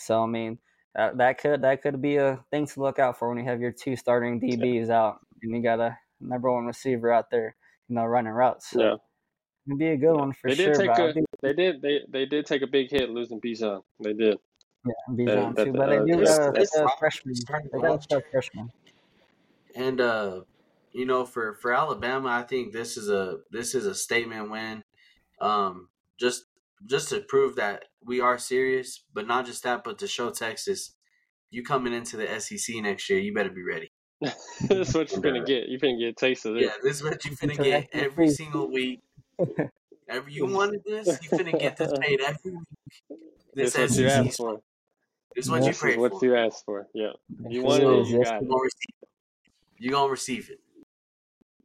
So I mean, that, that could that could be a thing to look out for when you have your two starting DBs out and you got a number one receiver out there, you know, running routes. So Yeah. it'd be a good one for They sure. did take but I a they did they they did take a big hit losing Bijan. They did. yeah, Bijan too. that- But they uh, do it's- got a, it's a freshman. Starting to They got a freshman. And uh, you know, for for Alabama, I think this is a this is a statement win. Um, just just to prove that we are serious, but not just that, but to show Texas, you coming into the SEC next year, you better be ready. That's what you're gonna get. You're gonna get a taste of this. Yeah, this. this is what you're gonna get every single week. Every you wanted this, you're gonna get this paid every week. This That's what you SEC asked for. This is what you This is prayed what for. you asked for. Yeah. You Yes, wanted it it, is. you Yes, got You're it. gonna receive it. You're gonna receive it.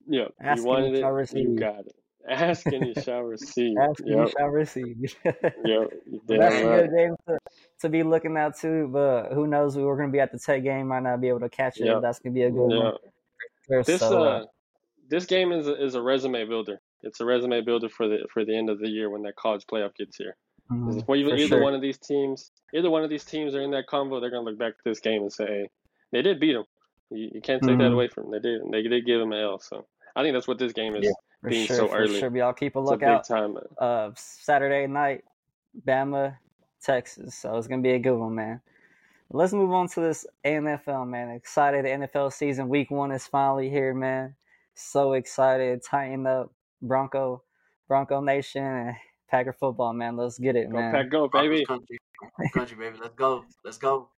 Yeah. You wanted it, you got it. Asking you shall receive. You Yep. shall receive. Yep. You that's a good game to, to be looking at too. But who knows? We're going to be at the Tech game. Might not be able to catch it. Yeah. That's going to be a good Yeah. one. This so, uh this game is a, is a resume builder. It's a resume builder for the for the end of the year when that college playoff gets here. mhm, If either, either sure. one of these teams, either one of these teams are in that combo, they're gonna look back at this game and say, "Hey, they did beat them. You, you can't take that Mhm. away from them. They did. They did give them an L." So I think that's what this game is. Yeah. For being sure, so for early. sure. Y'all keep a It's a lookout. time. Uh, Saturday night, Bama, Texas. So it's going to be a good one, man. Let's move on to this NFL, man. Excited. The NFL season, week one is finally here, man. So excited. Tighten up. Bronco, Bronco Nation, and Packer football, man. Let's get it, Go man. pack, go baby. country, country, baby. Let's go. Let's go.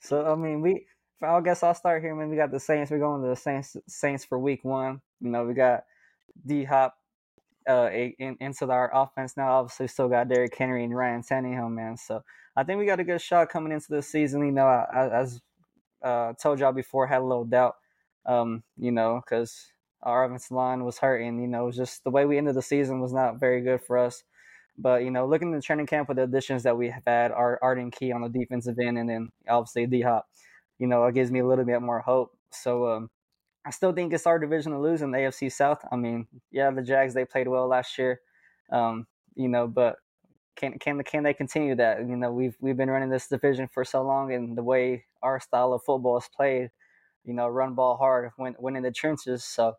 So I mean, we. I guess I'll start here. Man, we got the Saints. We're going to the Saints. Saints for Week One. You know, we got D Hop uh in, into our offense now. Obviously, still got Derrick Henry and Ryan Tannehill, man. So I think we got a good shot coming into the season. You know, I, I, as uh, told y'all before, had a little doubt Um, you know, because our offensive line was hurting. You know, just the way we ended the season was not very good for us. But you know, looking at the training camp with the additions that we have had, our Arden Key on the defensive end, and then obviously D Hop, you know, it gives me a little bit more hope. So um, I still think it's our division to lose in the AFC South. I mean, yeah, the Jags they played well last year, um, you know, but can can can they continue that? You know, we've we've been running this division for so long, and the way our style of football is played, you know, run ball hard, win win in the trenches. So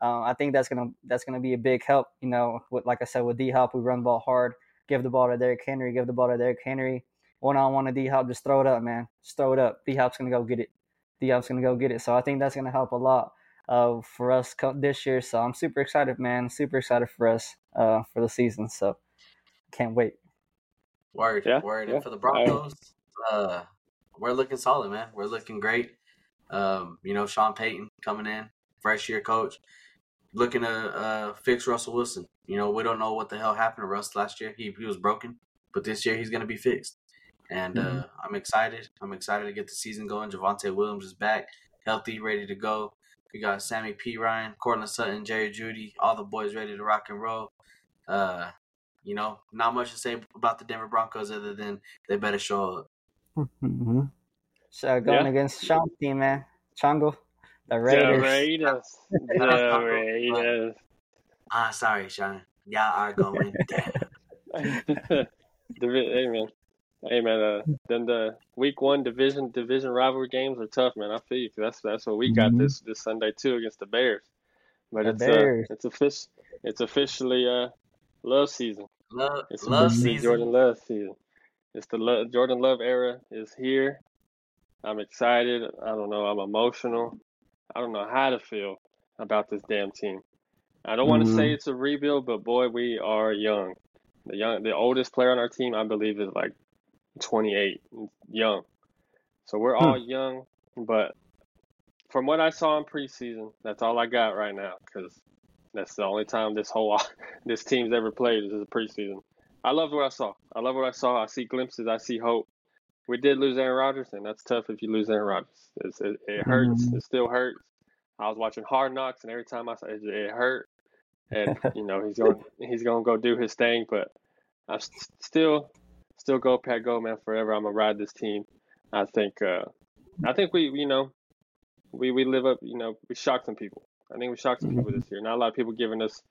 uh, I think that's gonna that's gonna be a big help. You know, with, like I said, with D Hop, we run ball hard, give the ball to Derrick Henry, give the ball to Derrick Henry, one on one to D Hop, just throw it up, man, just throw it up. D Hop's gonna go get it. D Hop's gonna go get it. So I think that's gonna help a lot uh, for us this year. So I'm super excited, man. Super excited for us uh, for the season. So can't wait. Word, Yeah, word. yeah. And for the Broncos, uh, we're looking solid, man. We're looking great. Um, you know, Sean Payton coming in, fresh year coach, looking to uh, fix Russell Wilson. You know, we don't know what the hell happened to Russ last year. He he was broken, but this year he's going to be fixed. And uh, Mhm. I'm excited. I'm excited to get the season going. Javonte Williams is back, healthy, ready to go. We got Sammy P. Ryan, Courtland Sutton, Jerry Jeudy, all the boys ready to rock and roll. Uh, you know, not much to say about the Denver Broncos other than they better show up. Mm-hmm. So going Yeah. against Sean's team, man, Chongo, the The Raiders. Raiders. The Raiders. Ah, sorry, Sean. Y'all are going down. Divi- hey man, hey man. Uh, then the week one division division rivalry games are tough, man. I feel you. 'cause That's that's what we got Mhm. this this Sunday too against the Bears. But The it's Bears. uh it's official it's officially uh love season. Love, It's love season. Jordan Love season. It's the Lo- Jordan Love era is here. I'm excited. I don't know. I'm emotional. I don't know how to feel about this damn team. I don't want to say it's a rebuild, but boy, we are young. The young, the oldest player on our team, I believe, is like 28, young. So we're all young, but from what I saw in preseason, that's all I got right now because that's the only time this whole this team's ever played This is a preseason. I love what I saw. I love what I saw. I see glimpses. I see hope. We did lose Aaron Rodgers, and that's tough if you lose Aaron Rodgers. It's, it, it hurts. Mhm. It still hurts. I was watching Hard Knocks, and every time I saw it, it hurt. And you know he's going he's going to go do his thing, but I s- still still go Pat Go man forever. I'm gonna ride this team. I think uh, I think we you know we we live up you know we shocked some people. I think we shocked some people this year. Not a lot of people giving us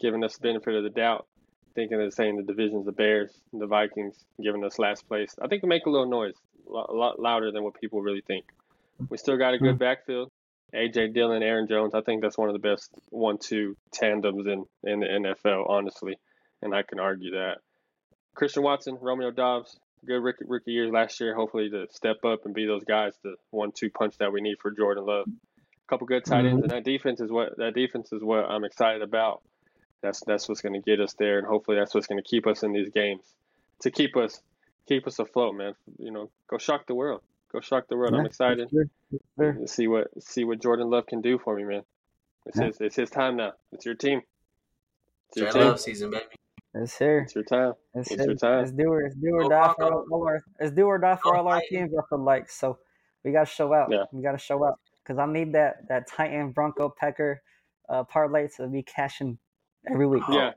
giving us the benefit of the doubt, thinking they're saying the division's the Bears, the Vikings, giving us last place. I think we make a little noise, a lot, a lot louder than what people really think. We still got a good backfield. AJ Dillon, Aaron Jones. I think that's one of the best one-two tandems in in the NFL, honestly, and I can argue that. Christian Watson, Romeo Doubs, good rookie, rookie years last year. Hopefully to step up and be those guys, the one-two punch that we need for Jordan Love. A couple good tight ends, mm-hmm. and that defense is what that defense is what I'm excited about. That's that's what's going to get us there, and hopefully that's what's going to keep us in these games, to keep us keep us afloat, man. You know, go shock the world, go shock the world. I'm excited Sure, sure. to see what see what Jordan Love can do for me, man. It's Yeah. his it's his time now. It's your team. It's your Straight team. love season, baby. It's here. It's your time. It's, It's your it's, time. it's do or it's do or Go die for all, all our it's do or die for Go all our teams. I feel like so we got to show out. Yeah. We got to show out because I need that that Titan Bronco Packer uh, parlay to be cashing every week. Yeah,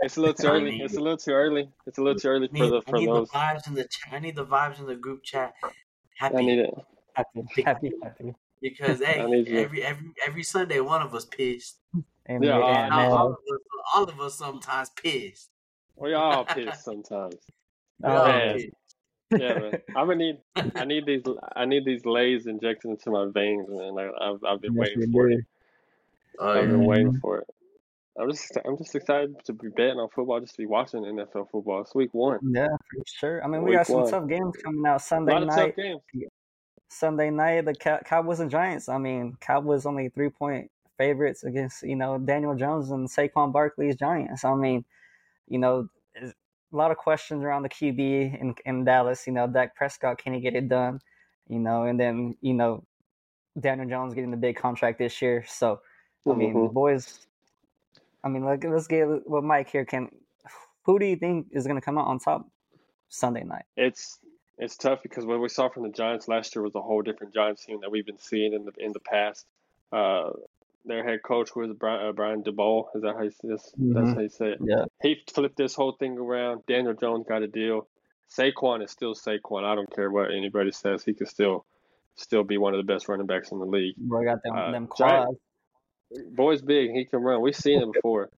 it's a little too early. It's a little too early. It's a little too early I for need, the I need those. the vibes in the chat. I need the vibes in the group chat. Happy I need it. Happy, happy, happy. because hey, I need you. every every every Sunday one of us pissed. And Yeah, yeah, I and, Now, know. uh, all, of us, all of us sometimes pissed. We all piss sometimes. Oh, man. Yeah, man. I'm gonna need. I need these. I need these lays injected into my veins, man. I, I've I've been yes, waiting for do. it. Oh, I've been waiting Mhm. for it. I'm just I'm just excited to be betting on football, just to be watching NFL football. It's week one. Yeah, for sure. I mean, we got some one. tough games coming out Sunday night. Sunday night, the Cow- Cowboys and Giants. I mean, Cowboys only three point favorites against you know Daniel Jones and Saquon Barkley's Giants. I mean, you know, a lot of questions around the QB in in Dallas. You know, Dak Prescott can he get it done? You know, and then you know Daniel Jones getting the big contract this year. So I mean, Mhm. boys. I mean, like, let's get what Mike here can. Who do you think is going to come out on top Sunday night? It's it's tough because what we saw from the Giants last year was a whole different Giants team that we've been seeing in the in the past. uh, their head coach was Brian, uh, Brian. Is that how you say this? That's Mhm. how you say it. Yeah. He flipped this whole thing around. Daniel Jones got a deal. Saquon is still Saquon. I don't care what anybody says. He could still still be one of the best running backs in the league. Bro got them Uh, them Giant- quads. Boy's big. He can run. We've seen it before.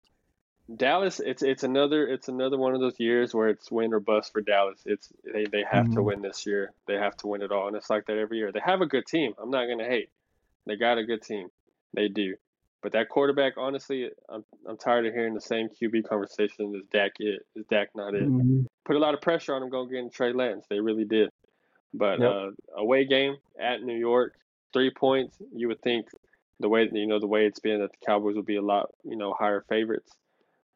Dallas, it's it's another it's another one of those years where it's win or bust for Dallas. It's they, they have to Mhm. win this year. They have to win it all, and it's like that every year. They have a good team. I'm not gonna hate. They got a good team. They do. But that quarterback, honestly, I'm I'm tired of hearing the same QB conversation. Is Dak it? Is Dak not it? Mhm. Put a lot of pressure on him going getting Trey Lance. They really did. But Yep. uh, away game at New York, three points. You would think the way you know the way it's been that the Cowboys would be a lot you know higher favorites.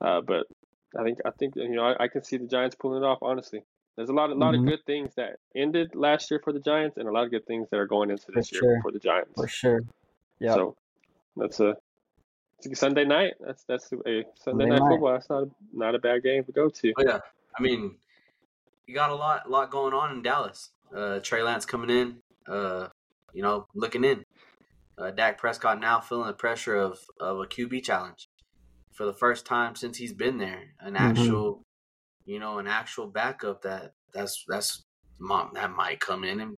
Uh, but I think I think you know I, I can see the Giants pulling it off. Honestly, there's a lot a lot Mhm. of good things that ended last year for the Giants, and a lot of good things that are going into this year sure. for the Giants. For sure. Yeah. So that's a, it's a Sunday night. That's that's a Sunday Sunday night night. football. That's not a, not a bad game to go to. Oh yeah, I mean, you got a lot, lot going on in Dallas. Uh, Trey Lance coming in, uh, you know, looking in. Uh, Dak Prescott now feeling the pressure of of a QB challenge for the first time since he's been there. An Mhm. actual, you know, an actual backup that that's that's mom that might come in and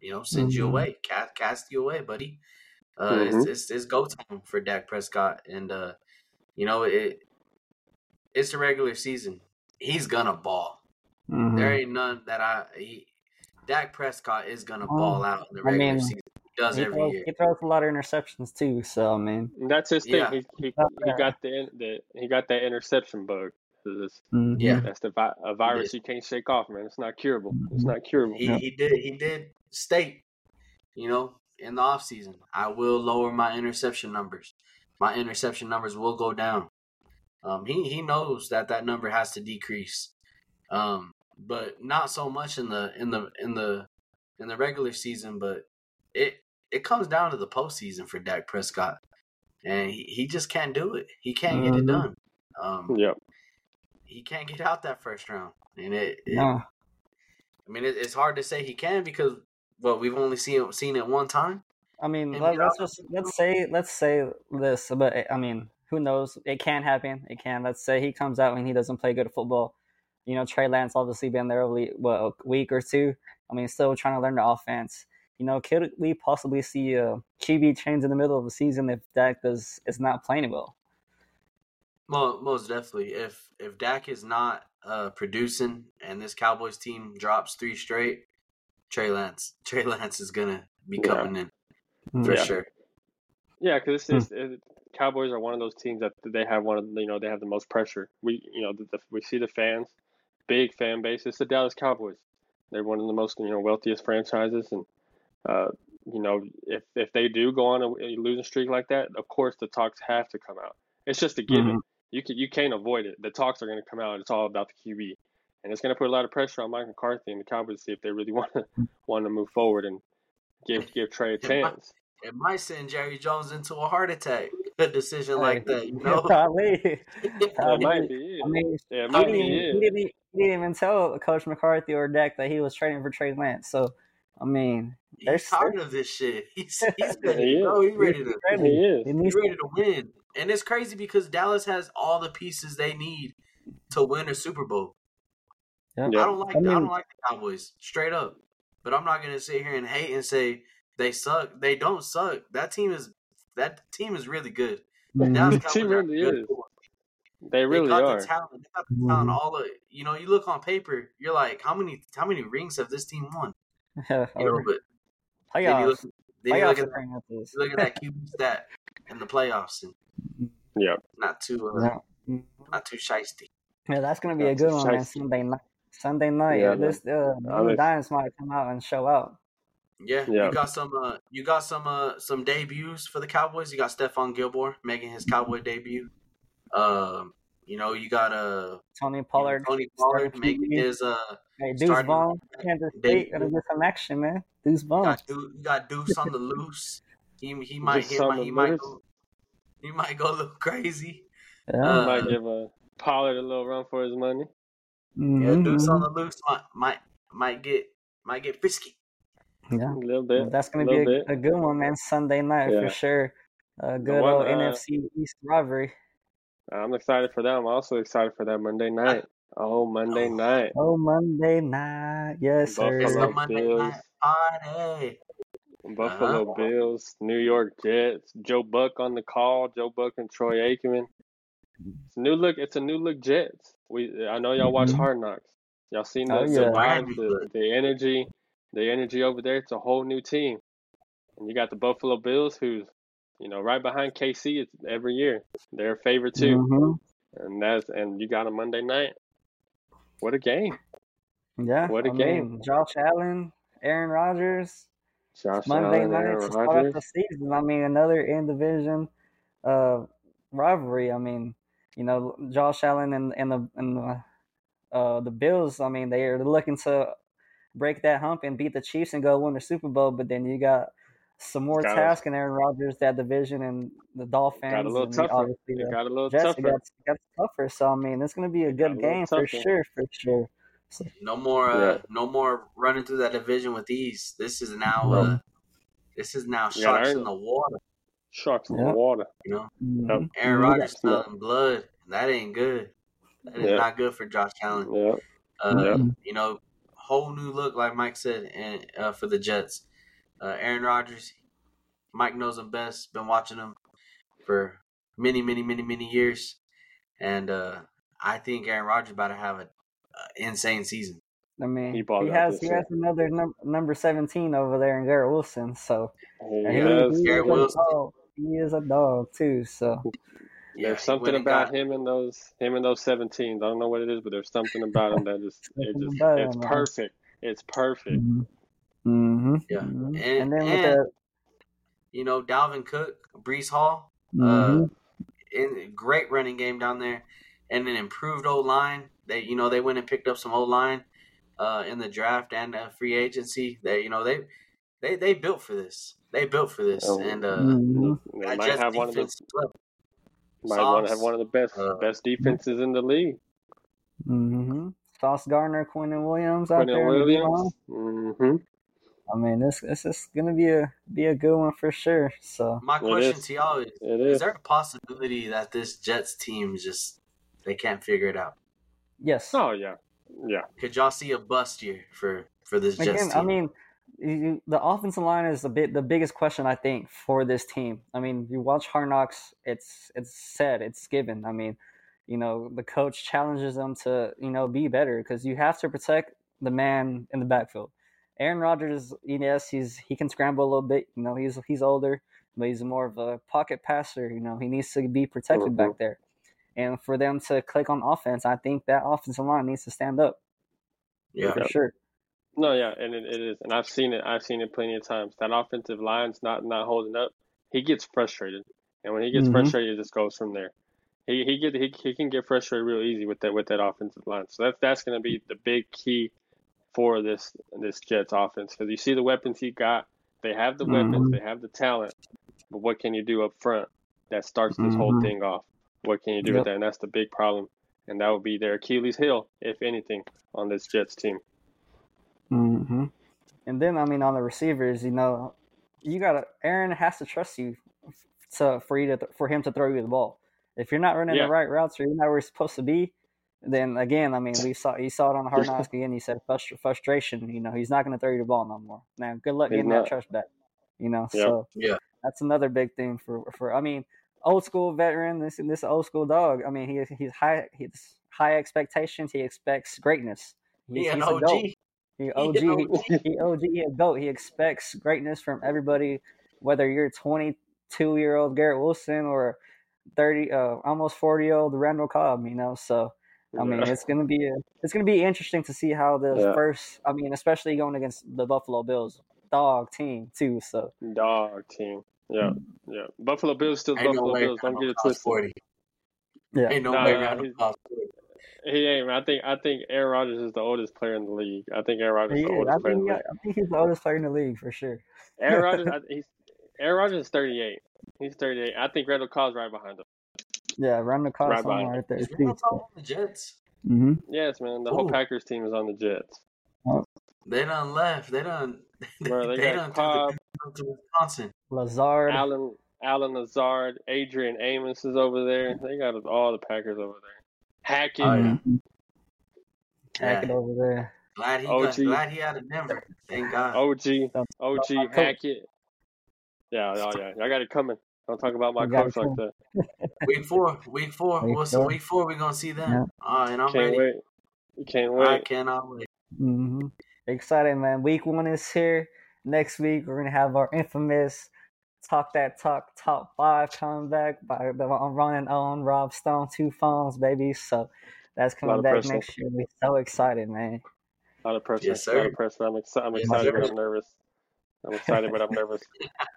you know send you Mhm. away, cast cast you away, buddy. Uh, it's, Mhm. it's it's go time for Dak Prescott, and uh, you know it. It's the regular season. He's gonna ball. Mhm. There ain't none that I. He, Dak Prescott is gonna Well, ball out in the I regular mean, season. He does He every throws, year. he throws a lot of interceptions too. So I mean, that's his thing. Yeah. He, he, he got the, the he got that interception bug. It's- mhm. Yeah. That's the vi- a virus you can't shake off, man. It's not curable. It's not curable. He Yeah. he did he did state, you know, in the off season, I will lower my interception numbers. My interception numbers will go down. Um, he he knows that that number has to decrease, um, but not so much in the in the in the in the regular season. But it it comes down to the postseason for Dak Prescott, and he, he just can't do it. He can't get it Mhm. done. Um, Yep. he can't get out that first round, and it, it No. I mean, it, it's hard to say he can because well, we've only seen seen it one time. I mean, let, let's just let's say let's say this, but eh, I mean, who knows? It can happen. It can. Let's say he comes out and he doesn't play good football. You know, Trey Lance obviously been there what a week or two. I mean, still trying to learn the offense. You know, could we possibly see a QB change in the middle of the season if Dak does is not playing well? Well, most definitely. If if Dak is not uh, producing and this Cowboys team drops three straight, Trey Lance Trey Lance is gonna be Yeah. coming in for Yeah. sure. Yeah, because this is it's it, Cowboys are one of those teams that they have one of the- you know they have the most pressure. We you know the, the, we see the fans, big fan base. It's the Dallas Cowboys. They're one of the most you know wealthiest franchises, and uh, you know if if they do go on a, a losing streak like that, of course the talks have to come out. It's just a given. Mhm. You can you can't avoid it. The talks are going to come out. It's all about the QB, and it's going to put a lot of pressure on Mike McCarthy and the Cowboys to see if they really want to want to move forward and give give Trey a It might- chance. It might send Jerry Jones into a heart attack. A decision like that, you know. Probably. It Probably. might be. I mean, Yeah, it he might didn't, be. even, he, didn't, he didn't even tell Coach McCarthy or Dak that he was trading for Trey Lance. So, I mean, He's There's- tired of this shit. He's he's ready He to is. go. He's ready to He is. He's ready to win. And it's crazy because Dallas has all the pieces they need to win a Super Bowl. Yeah. Yeah. I don't like I I, don't like the Cowboys straight up. But I'm not gonna sit here and hate and say they suck. They don't suck. That team is that team is really good. Mhm. The team are really good. is. They really they got are. the talent. They got the talent. Mhm. All the you know, you look on paper, you're like, how many how many rings have this team won? Yeah, You know, or but then you look, playoffs. then you look Playoffs at are bringing up this. you look at that QB stat in the playoffs and Yeah. not too uh, Yeah. not too shisty. Yeah, that's gonna be a good one, man. shiesty. Sunday night. Sunday night. Yeah, this uh, I'm the ex- Giants might come out and show out. Yeah, Yeah. you got some. Uh, you got some. Uh, some debuts for the Cowboys. You got Stephon Gilmore making his Cowboy debut. Um, you know, you got uh Tony you know, Pollard. Tony Pollard making QB. his. Uh, Hey, Deuce starting Vaughn, Kansas. State, gonna get some action, man. Deuce you Vaughn. got Deuce, you got Deuce on the loose. He he might Just he on might the he might go, he might go a little crazy. Yeah. Uh, Might give a Pollard a little run for his money. Yeah, Mhm. Deuce on the loose might might might get might get frisky. Yeah. A little bit. Well, that's gonna a be a, a good one, man. Sunday night Yeah. for sure. A good one, old uh, NFC East rivalry. I'm excited for that. I'm also excited for that Monday night. Oh, Monday Oh. night. Oh, Monday night. Yes, sir. It's Monday Bills. night party. Buffalo Uh-huh. Bills, New York Jets, Joe Buck on the call, Joe Buck and Troy Aikman. It's a new look. It's a new look Jets. We I know y'all watch Mhm. Hard Knocks. Y'all seen the, Oh, the yeah. Brand vibes, new the, the energy, the energy over there. It's a whole new team, and you got the Buffalo Bills, who's you know right behind KC. It's every year they're a favorite too, Mhm. and that's and you got a Monday night. What a game! Yeah. What a I game. mean, Josh Allen, Aaron Rodgers. Josh Monday Allen, night Aaron to start off the season. I mean, another in division uh, rivalry. I mean, you know, Josh Allen and and the and the, uh, the Bills. I mean, they are looking to break that hump and beat the Chiefs and go win the Super Bowl. But then you got some more Got task in Aaron Rodgers, that division, and the Dolphins. Got a little and tougher. obviously It got a little Jets. Tougher. got, got tougher. So I mean, it's going to be a It got a good game for sure. For sure. So, No more, uh, Yeah. no more running through that division with ease. This is now, uh, this is now You sharks earn in the water. Sharks in Yeah. the water. You know, mhm. Aaron Mhm. Rodgers Yeah. smelling blood. That ain't good. That is Yeah. not good for Josh Allen. Yeah. Uh, Yeah. You know, whole new look, like Mike said, and uh, for the Jets. Uh, Aaron Rodgers, Mike knows him best. Been watching him for many, many, many, many years, and uh, I think Aaron Rodgers about to have an insane season. I mean, He he, has he year. has another num- number seventeen over there in Garrett Wilson. So He and he, Garrett Wilson. dog. He is a dog too. So Yeah, There's he something about him and those him and those 17s. I don't know what it is, but there's something about him that just it just it's him, man. perfect. It's perfect. mm-hmm. Yeah. hmm And- and, then with and- the You know, Dalvin Cook, Breece Hall, mhm. uh, in great running game down there, and an improved O line. They, you know, they went and picked up some O line uh, in the draft and uh, free agency. They, you know, they, they, they built for this. They built for this, Oh. and uh, Mhm. They that might Jets have one of the defense. might want to have one of the best uh, best defenses in the league. Mm-hmm. Sauce Gardner, Quinnen Williams out Quinnen there. in. Williams. Mm-hmm. I mean, this this is gonna be a be a good one for sure. So My question to y'all is: It Is is. there a possibility that this Jets team just they can't figure it out? yes, Oh yeah, yeah. Could y'all see a bust year for for this Jets team? I mean, you, the offensive line is a bit the biggest question I think for this team. I mean, you watch Hard Knocks, it's it's said, it's given. I mean, you know, the coach challenges them to you know be better because you have to protect the man in the backfield. Aaron Rodgers, yes, he's he can scramble a little bit. You know, he's he's older, but he's more of a pocket passer. You know, he needs to be protected Mhm. back there. And for them to click on offense, I think that offensive line needs to stand up yeah, for sure. No, yeah, and it, it is, and I've seen it. I've seen it plenty of times. That offensive line's not not holding up. He gets frustrated, and when he gets Mhm. frustrated, it just goes from there. He he get he, he can get frustrated real easy with that with that offensive line. So that's that's going to be the big key for this this Jets offense because you see the weapons he got. They have the weapons, Mhm. they have the talent, but what can you do up front that starts this whole Mhm. thing off? What can you do Yep. with that? And that's the big problem, and that would be their Achilles heel, if anything, on this Jets team. Hmm And then I mean on the receivers, you know, you gotta Aaron has to trust you to for you to for him to throw you the ball. If you're not running Yeah. the right routes or you're not where you're supposed to be, then again, I mean, we saw you saw it on the hard knocks again. He said frustra- frustration. You know, he's not going to throw you the ball no more. Now, good luck He's getting not. that trust back. You know, Yeah. so Yeah. that's another big thing for for. I mean, old school veteran. This this old school dog. I mean, he he's high he's high expectations. He expects greatness. He's, he an he's a OG. Goat. He OG. an He, he OG. He a goat. He expects greatness from everybody, whether you're 22 year old Garrett Wilson or 30, uh, almost 40 year old Randall Cobb. You know, so I mean, Yeah. it's gonna be a, it's gonna be interesting to see how the Yeah. first. I mean, especially going against the Buffalo Bills dog team too. So Dog team. Yeah, yeah. Buffalo Bills still Ain't no Buffalo way Bills. Don't Randall get it twisted. forty. yeah, Ain't no Nah, way nah, Randall he's- costs forty. He ain't. I think I think Aaron Rodgers is the oldest player in the league. I think Aaron Rodgers he is the is. Oldest player in think, the league. I think he's the oldest player in the league for sure. Aaron Rodgers, I, he's Aaron Rodgers is 38. He's 38. I think Randall Cobb's right behind him. Yeah, Randall Cobb Right somewhere behind right there Is too. Randall Cobb on the Jets? Mm-hmm. Yes, man. The whole Packers team is on the Jets. They done left. They done. They, Bro, they got done Cobb, to Wisconsin. Lazard. Allen, Alan Lazard, Adrian Amos is over there. They got all the Packers over there. Hackett. Oh, yeah. Mhm. Yeah. Hackett over there. Glad he OG. got, glad he out of Denver. Thank God. OG, OG, talk about coach. Hackett. Yeah, oh yeah, I got it coming. Don't talk about my You coach like that. Week four, week four. Week What's the four. week four? We're gonna see them. Yeah. Uh, and I'm Can't ready. wait. You can't wait. I cannot wait. hmm Excited, man. Week one is here. Next week, we're going to have our infamous Talk That Talk Top 5 coming back by the I'm running on Rob Stone, two phones, baby. So that's coming back pressure. next year. We're so excited, man. A lot of pressure. Yes, A lot sir. of pressure. I'm excited. I'm Yes, excited, but. I'm nervous. I'm excited, but I'm nervous.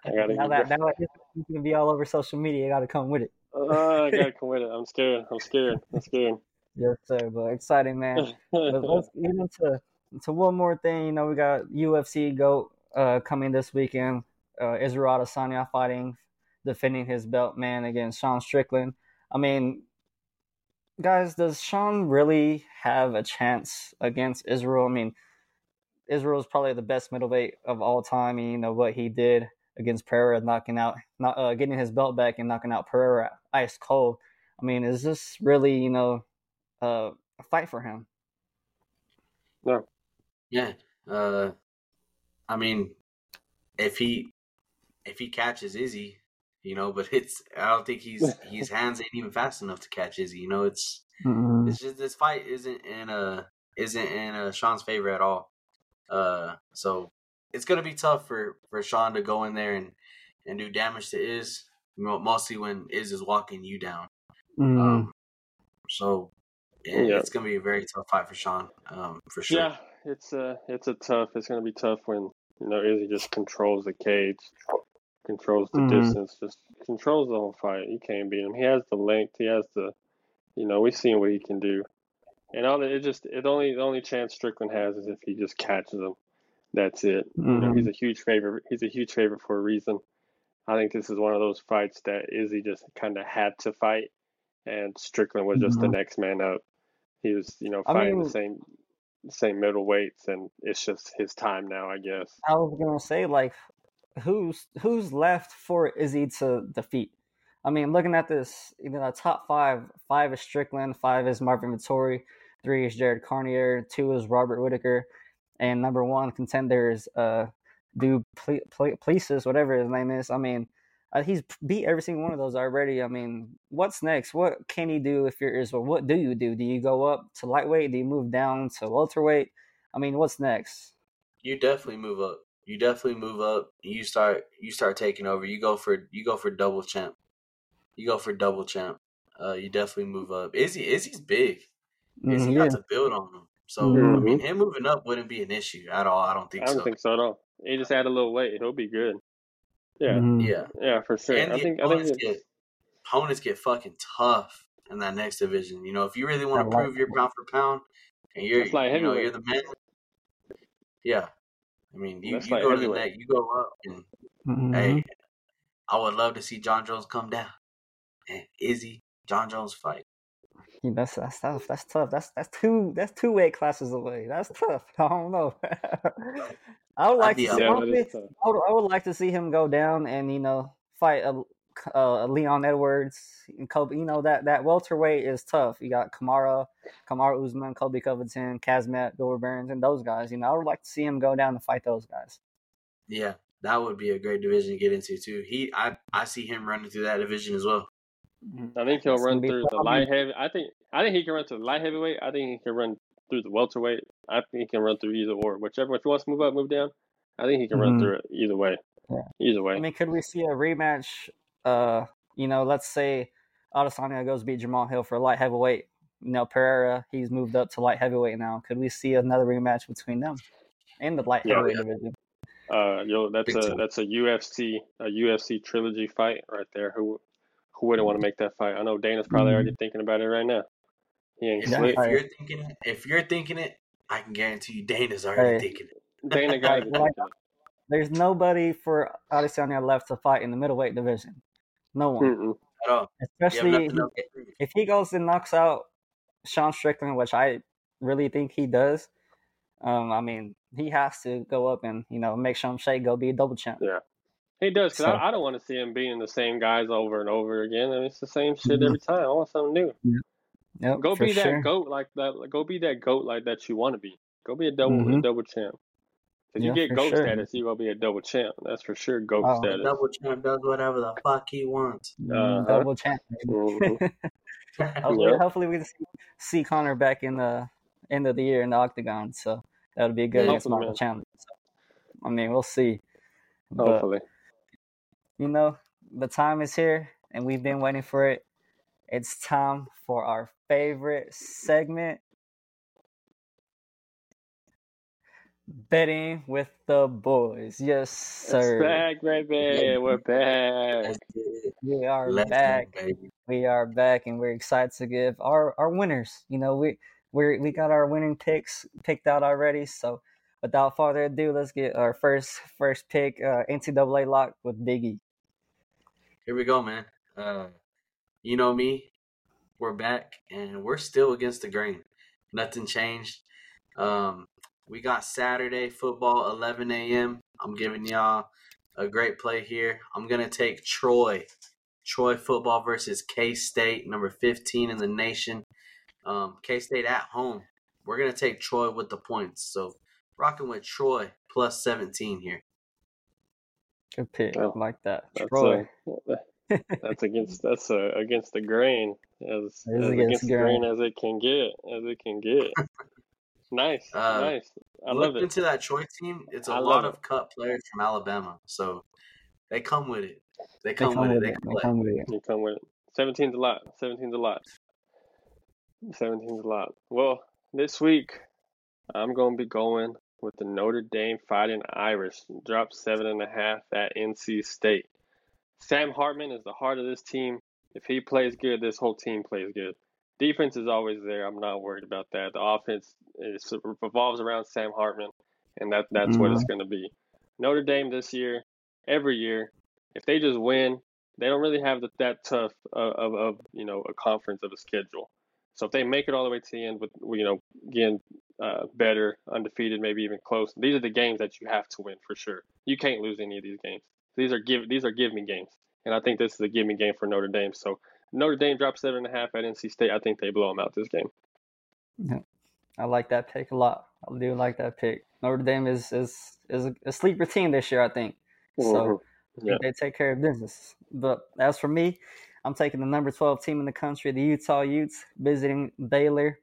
I gotta Now that, now that it's going to be all over social media, you got to come with it. Uh, I gotta come with it. I'm scared. I'm scared. I'm scared. Yes, sir. But exciting, man. But let's get into to one more thing. You know, we got UFC GOAT uh, coming this weekend. Uh, Israel Adesanya fighting, defending his belt, man, against Sean Strickland. I mean, guys, does Sean really have a chance against Israel? I mean, Israel's probably the best middleweight of all time. and You know what he did against Pereira, knocking out, not uh, getting his belt back and knocking out Pereira ice cold. I mean, is this really, you know, uh, a fight for him? No. Yeah. Uh, I mean, if he if he catches Izzy, you know, but it's I don't think he's his hands ain't even fast enough to catch Izzy. You know, it's it's just this fight isn't in a isn't in a Sean's favor at all. Uh, so it's gonna be tough for for Sean to go in there and and do damage to Iz, mo- mostly when Iz is walking you down. Mm. Um, so it, Yeah. it's gonna be a very tough fight for Sean, um, for sure. Yeah, it's a it's a tough. It's gonna be tough when you know Izzy just controls the cage, controls the Mhm. distance, just controls the whole fight. You can't beat him. He has the length. He has the, you know, we've seen what he can do, and all it just it only the only chance Strickland has is if he just catches him. That's it. You know, he's a huge favorite. He's a huge favorite for a reason. I think this is one of those fights that Izzy just kind of had to fight, and Strickland was just the Mhm. next man up. He was, you know, I fighting mean- the same same middleweights, and it's just his time now, I guess. I was gonna say like, who's who's left for Izzy to defeat? I mean, looking at this, you know, top five, five is Strickland, five is Marvin Vettori, three is Jared Cannonier, two is Robert Whittaker, and number one contender is uh, Du Ple- Ple- whatever his name is. I mean, uh, he's beat every single one of those already. I mean, what's next? What can he do if you're Israel? What do you do? Do you go up to lightweight? Do you move down to welterweight? I mean, what's next? you definitely move up. You definitely move up. You start you start taking over. You go for you go for double champ. You go for double champ. Uh, you definitely move up. Izzy Izzy's big. Izzy Mhm, got yeah. to build on him. So I Mhm. mean, him moving up wouldn't be an issue at all. I don't think I don't so. think so at all. He just add a little weight. He'll be good. Yeah, Mhm. Yeah, yeah, for sure. and I the think I think opponents get opponents get fucking tough in that next division. You know, if you really want to like prove your pound for pound, and you're like you know you're the man. Yeah, I mean you, you like go to the heavyweight. you go up, and Mhm. Hey, I would love to see Jon Jones come down. And Izzy, Jon Jones fight. Yeah, that's that's tough. That's tough. That's that's two that's two weight classes away. That's tough. I don't know. I would like to see. yeah, that honestly, is tough. I would, I would like to see him go down and you know fight a, a Leon Edwards and Colby. You know that that welterweight is tough. You got Kamaru, Kamaru Usman, Colby Covington, Khamzat, Gilbert Burns, and those guys. You know, I would like to see him go down and fight those guys. Yeah, that would be a great division to get into too. He, I, I see him running through that division as well. I think he'll That's gonna run through the light heavy. I think I think he can run to the light heavyweight. I think he can run through the welterweight. I think he can run through either or, whichever. If he wants to move up, move down. I think he can run Mhm. through it either way. Yeah. Either way. I mean, could we see a rematch? Uh, you know, let's say Adesanya goes beat Jamal Hill for light heavyweight. You know, Pereira he's moved up to light heavyweight now. Could we see another rematch between them in the light heavyweight Yeah. division? Uh, yo, that's Big a time. that's a UFC a UFC trilogy fight right there. Who who wouldn't want to make that fight? I know Dana's probably already thinking about it right now. He ain't If, Yeah. if you're thinking it, if you're thinking it, I can guarantee you Dana's already Hey. thinking it. Dana got to Like- it. There's nobody for Adesanya left to fight in the middleweight division. No one, Mm-mm. At all. Especially nothing else if he goes and knocks out Sean Strickland, which I really think he does. Um, I mean, he has to go up and you know make Sean Shea go be a double champ. Yeah. He does because So- I, I don't want to see him being the same guys over and over again. I mean, it's the same shit Mhm. every time. I want something new. Yep, Go for be sure. that goat like that. Go be that goat like that you want to be. Go be a double a Mhm. double champ. Because you get for goat sure. status, you gonna be a double champ. That's for sure. Goat Oh. The status. double champ does whatever the fuck he wants. Mm, Uh-huh. Double champ. baby. Mhm. hopefully, Yeah. hopefully we can see, see Conor back in the end of the year in the octagon. So that would be a good Yeah, against hopefully, Michael man. Chandler. So, I mean, we'll see. But Hopefully. you know, the time is here, and we've been waiting for it. It's time for our favorite segment. Betting with the boys. Yes, It's sir. back, baby. We're back. Let's get it. We are Let's back. baby. we are back and we're excited to give our our winners. You know, we we we got our winning picks picked out already. So without further ado, let's get our first first pick, uh, NCAA lock with Biggie. Here we go, man. Uh, you know me. We're back, and we're still against the grain. Nothing changed. Um, we got Saturday football, 11 a.m. I'm giving y'all a great play here. I'm gonna take Troy, Troy football versus K State, number 15 in the nation. Um, K State at home. We're gonna take Troy with the points. So rocking with Troy plus 17 here. Good pick, Oh, like that. That's Troy. uh, that's against that's uh, against the grain as, as against against the the grain. grain as it can get as it can get. nice, Uh, nice. I Look love it. into that Troy team. It's a I love lot it. of cut players from Alabama, so they come with it. They They come, come with it. with They it. They come with it. You come with it. 17's a lot. 17's a lot. 17's a lot. Well, this week I'm gonna be going with the Notre Dame Fighting Irish. Drop seven and a half at NC State. Sam Hartman is the heart of this team. If he plays good, this whole team plays good. Defense is always there. I'm not worried about that. The offense is, revolves around Sam Hartman, and that that's what it's going to be. Notre Dame this year, every year, if they just win, they don't really have the, that tough of, of, of you know a conference of a schedule. So if they make it all the way to the end with you know again uh, better, undefeated, maybe even close, these are the games that you have to win for sure. You can't lose any of these games. These are give these are give me games, and I think this is a give me game for Notre Dame. So Notre Dame drops seven and a half at NC State. I think they blow them out this game. I like that pick a lot. I do like that pick. Notre Dame is is is a, a sleeper team this year, I think. So Mhm. I think they take care of business. But as for me, I'm taking the number 12 team in the country, the Utah Utes, visiting Baylor.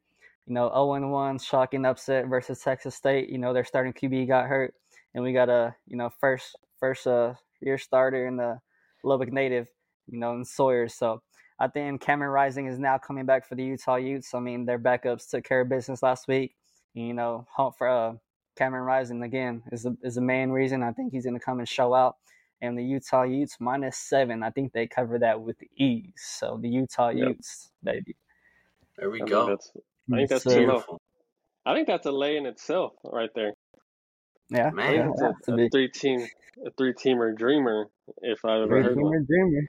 You know, 0 1, shocking upset versus Texas State. You know, their starting QB got hurt, and we got a you know first first uh, year starter in the Lubbock native, you know, in Sawyer. So I think Cameron Rising is now coming back for the Utah Utes. I mean, their backups took care of business last week. You know, hope for uh, Cameron Rising again is the, is the main reason. I think he's going to come and show out. And the Utah Utes minus seven, I think they cover that with ease. So the Utah Yep. Utes, baby. There we I think go. that's I think that's Yes, too low. Beautiful. I think that's a lay in itself right there. Yeah, Man. Yeah, that's it's a a, a three team a three teamer dreamer if I've ever great heard one. dreamer, dreamer.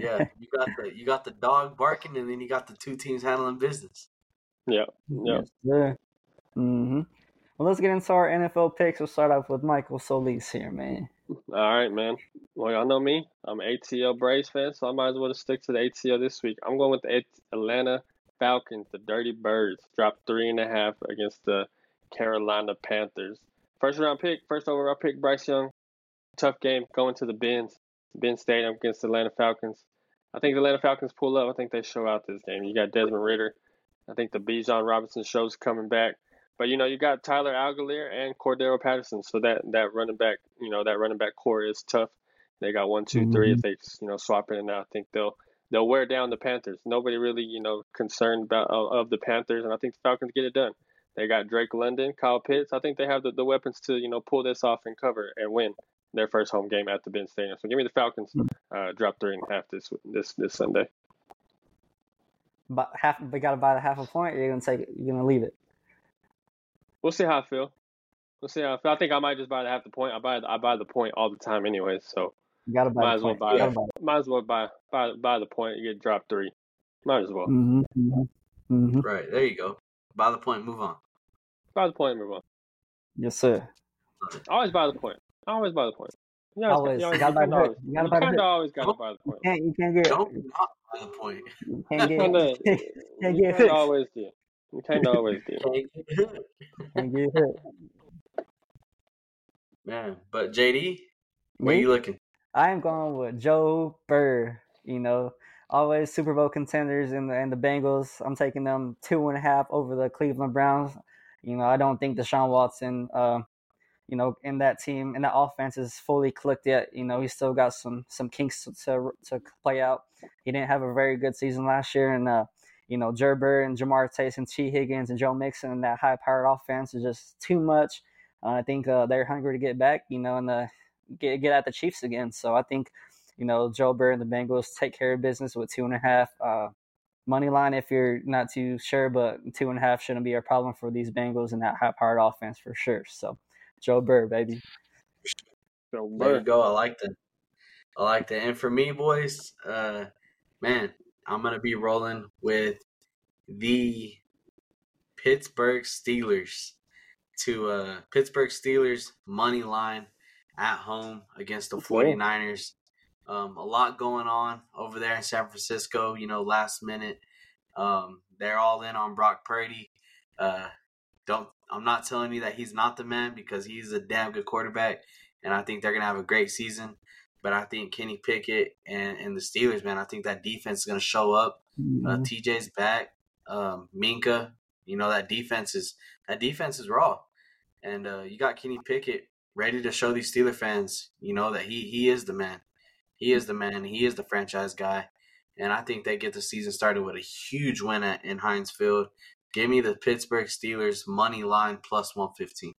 Yeah, you got the you got the dog barking, and then you got the two teams handling business. Yeah, yeah. Yes. Mm-hmm. Well, let's get into our NFL picks. We'll start off with Michael Solis here, man. All right, man. Well, y'all know me. I'm an ATL Braves fan, so I might as well just stick to the ATL this week. I'm going with the Atlanta Falcons, the Dirty Birds. Dropped three and a half against the Carolina Panthers. First round pick, first overall pick, Bryce Young. Tough game going to the Benz, Ben Stadium against the Atlanta Falcons. I think the Atlanta Falcons pull up. I think they show out this game. You got Desmond Ridder. I think the Bijan Robinson show's coming back. But you know, you got Tyler Allgeier and Cordarrelle Patterson, so that that running back, you know, that running back core is tough. They got one, two, three. If mm-hmm. they you know swap in and out, I think they'll they'll wear down the Panthers. Nobody really you know concerned about of, of the Panthers, and I think the Falcons get it done. They got Drake London, Kyle Pitts. I think they have the, the weapons to you know pull this off and cover and win their first home game at the Ben Stadium. So give me the Falcons. Uh, drop three and a half this this this Sunday. But half, we got to buy the half a point. Or you're gonna take it. You're gonna leave it. We'll see how I feel. We'll see how I feel. I think I might just buy the half the point. I buy I buy the point all the time anyway, so You got to buy might the as well point. buy You buy. Might as well buy buy buy the point. You get drop three. Might as well Mm-hmm, mm-hmm, mm-hmm. Right there, you go. Buy the point, move on. buy the point. Move on. Yes, sir. Always buy the point. Always buy the point. You always, Always. you You gotta buy the of always, You gotta you buy the kind of hook. always got to buy the You point. can't. You can't get. Don't not by the point. You You can't get. kind of, You can't get kind of always do. You kind of always do. Can't get hooked. Can't get hooked. Man, but JD, where Me? you looking? I am going with Joe Burrow. You know, always Super Bowl contenders in the and the Bengals. I'm taking them two and a half over the Cleveland Browns. You know, I don't think Deshaun Watson, uh, you know, in that team and that offense is fully clicked yet. You know, he's still got some some kinks to to play out. He didn't have a very good season last year, and uh, you know, Burrow and Ja'Marr Chase and Tee Higgins and Joe Mixon and that high powered offense is just too much. Uh, I think uh, they're hungry to get back. You know, and the get get at the Chiefs again. So I think, you know, Joe Burrow and the Bengals take care of business with two and a half. Uh, money line if you're not too sure, but two and a half shouldn't be a problem for these Bengals and that high powered offense for sure. So Joe Burrow, baby. So, There you go. I like that. I like that. And for me, boys, uh, man, I'm gonna be rolling with the Pittsburgh Steelers to uh Pittsburgh Steelers money line at home against the Okay. 49ers. Um, a lot going on over there in San Francisco, you know, last minute. Um, they're all in on Brock Purdy. Uh, don't I'm not telling you that he's not the man because he's a damn good quarterback and I think they're gonna have a great season. But I think Kenny Pickett and, and the Steelers, man, I think that defense is gonna show up. Uh, TJ's back. Um, Minkah, you know that defense is that defense is raw, and uh, you got Kenny Pickett ready to show these Steeler fans, you know that he he is the man. He is the man. He is the franchise guy, and I think they get the season started with a huge win at in Heinz Field. Give me the Pittsburgh Steelers money line plus one fifteen.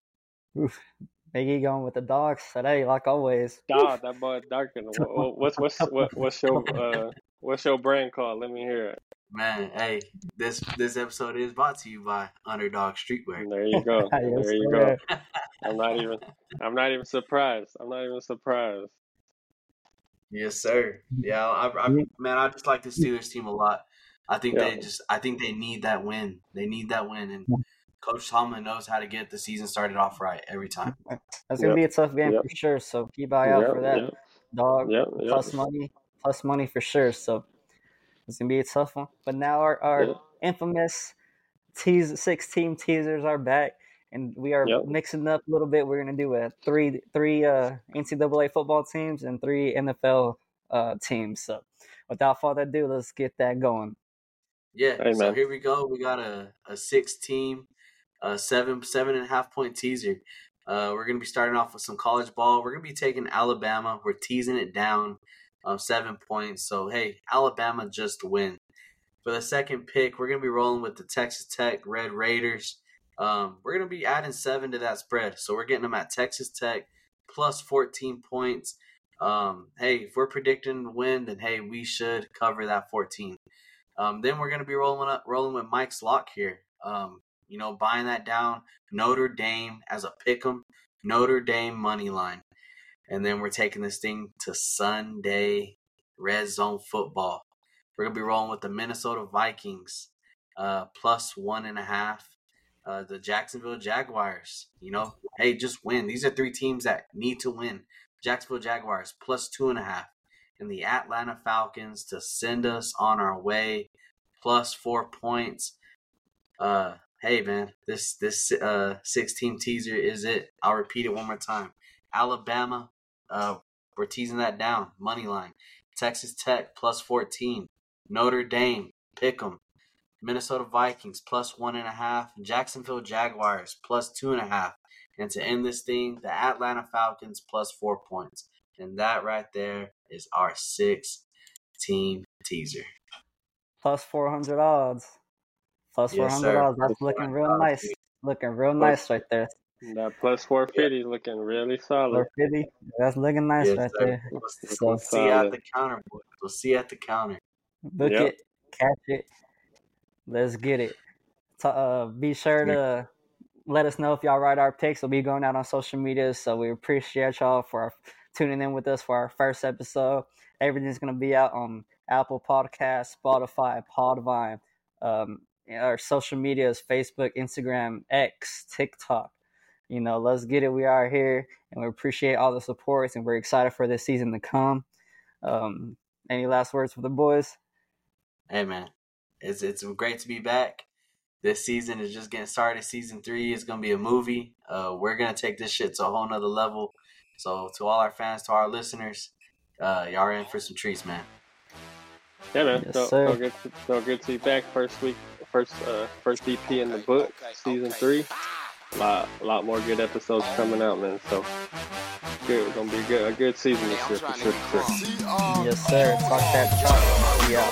Biggie going with the dogs today, like always. dog, that boy Darkin. What, what- what's what's what, what's your uh what's your brand called? Let me hear it. Man, hey, this this episode is brought to you by Underdog Streetwear. There you go. Yes, There you go. I'm not even I'm not even surprised. I'm not even surprised. Yes, sir. Yeah, I, I, man, I just like the Steelers team a lot. I think Yeah. they just, I think they need that win. They need that win, and Coach Tomlin knows how to get the season started off right every time. That's gonna Yep. be a tough game Yep. for sure. So keep eye out Yep, for that. yep. Dog Yep, yep. plus money, plus money for sure. So it's gonna be a tough one. But now our, our Yep. infamous tease six team teasers are back, and we are Yep. mixing up a little bit. We're gonna do a three three uh, NCAA football teams and three NFL uh, teams. So without further ado, let's get that going. Yeah. Hey, so here we go. We got a, a six team, a seven seven and a half point teaser. Uh, we're gonna be starting off with some college ball. We're gonna be taking Alabama. We're teasing it down, um, seven points. So hey, Alabama just win. For the second pick, we're gonna be rolling with the Texas Tech Red Raiders. Um, we're gonna be adding seven to that spread, so we're getting them at Texas Tech plus fourteen points. Um, hey, if we're predicting win, then hey, we should cover that fourteen. Um, then we're gonna be rolling up, rolling with Mike's lock here. Um, you know, buying that down Notre Dame as a pick 'em, Notre Dame money line, and then we're taking this thing to Sunday red zone football. We're gonna be rolling with the Minnesota Vikings, uh, plus one and a half. Uh, the Jacksonville Jaguars. You know, hey, just win. These are three teams that need to win. Jacksonville Jaguars plus two and a half and the Atlanta Falcons to send us on our way plus four points. Uh, hey man, this this uh six team teaser is it. I'll repeat it one more time. Alabama, uh, we're teasing that down. Money line. Texas Tech plus fourteen. Notre Dame, pick 'em. Minnesota Vikings plus one and a half. Jacksonville Jaguars plus two and a half. And to end this thing, the Atlanta Falcons plus four points. And that right there is our six team teaser. Plus four hundred odds. Plus Yes, four hundred sir. odds. That's looking real odds, nice. dude. Looking real Plus- nice right there. That plus four fifty looking really solid. Four fifty. That's looking nice Yes, right sir. there. We'll, So- we'll see at the counter, boys. We'll see at the counter. Book Yep. it, catch it. Let's get it. So, uh, be sure to let us know if y'all write our picks. We'll be going out on social media, so we appreciate y'all for tuning in with us for our first episode. Everything's gonna be out on Apple Podcasts, Spotify, Podbean. Um, our social media is Facebook, Instagram, X, TikTok. you know, let's get it. We are here, and we appreciate all the supports, and we're excited for this season to come. Um, any last words for the boys? Hey man, it's it's great to be back. This season is just getting started. Season three is gonna be a movie. Uh, we're gonna take this shit to a whole nother level. So to all our fans, to our listeners, uh, y'all are in for some treats, man. Yeah, man. Yes, so, sir. so good, to, so good to be back. First week, first uh, first EP in the book, season three. A lot, a lot more good episodes coming out, man. So good, it's gonna be a good, a good season this year for sure, for sure. Yes, sir. Talk that talk. Yeah.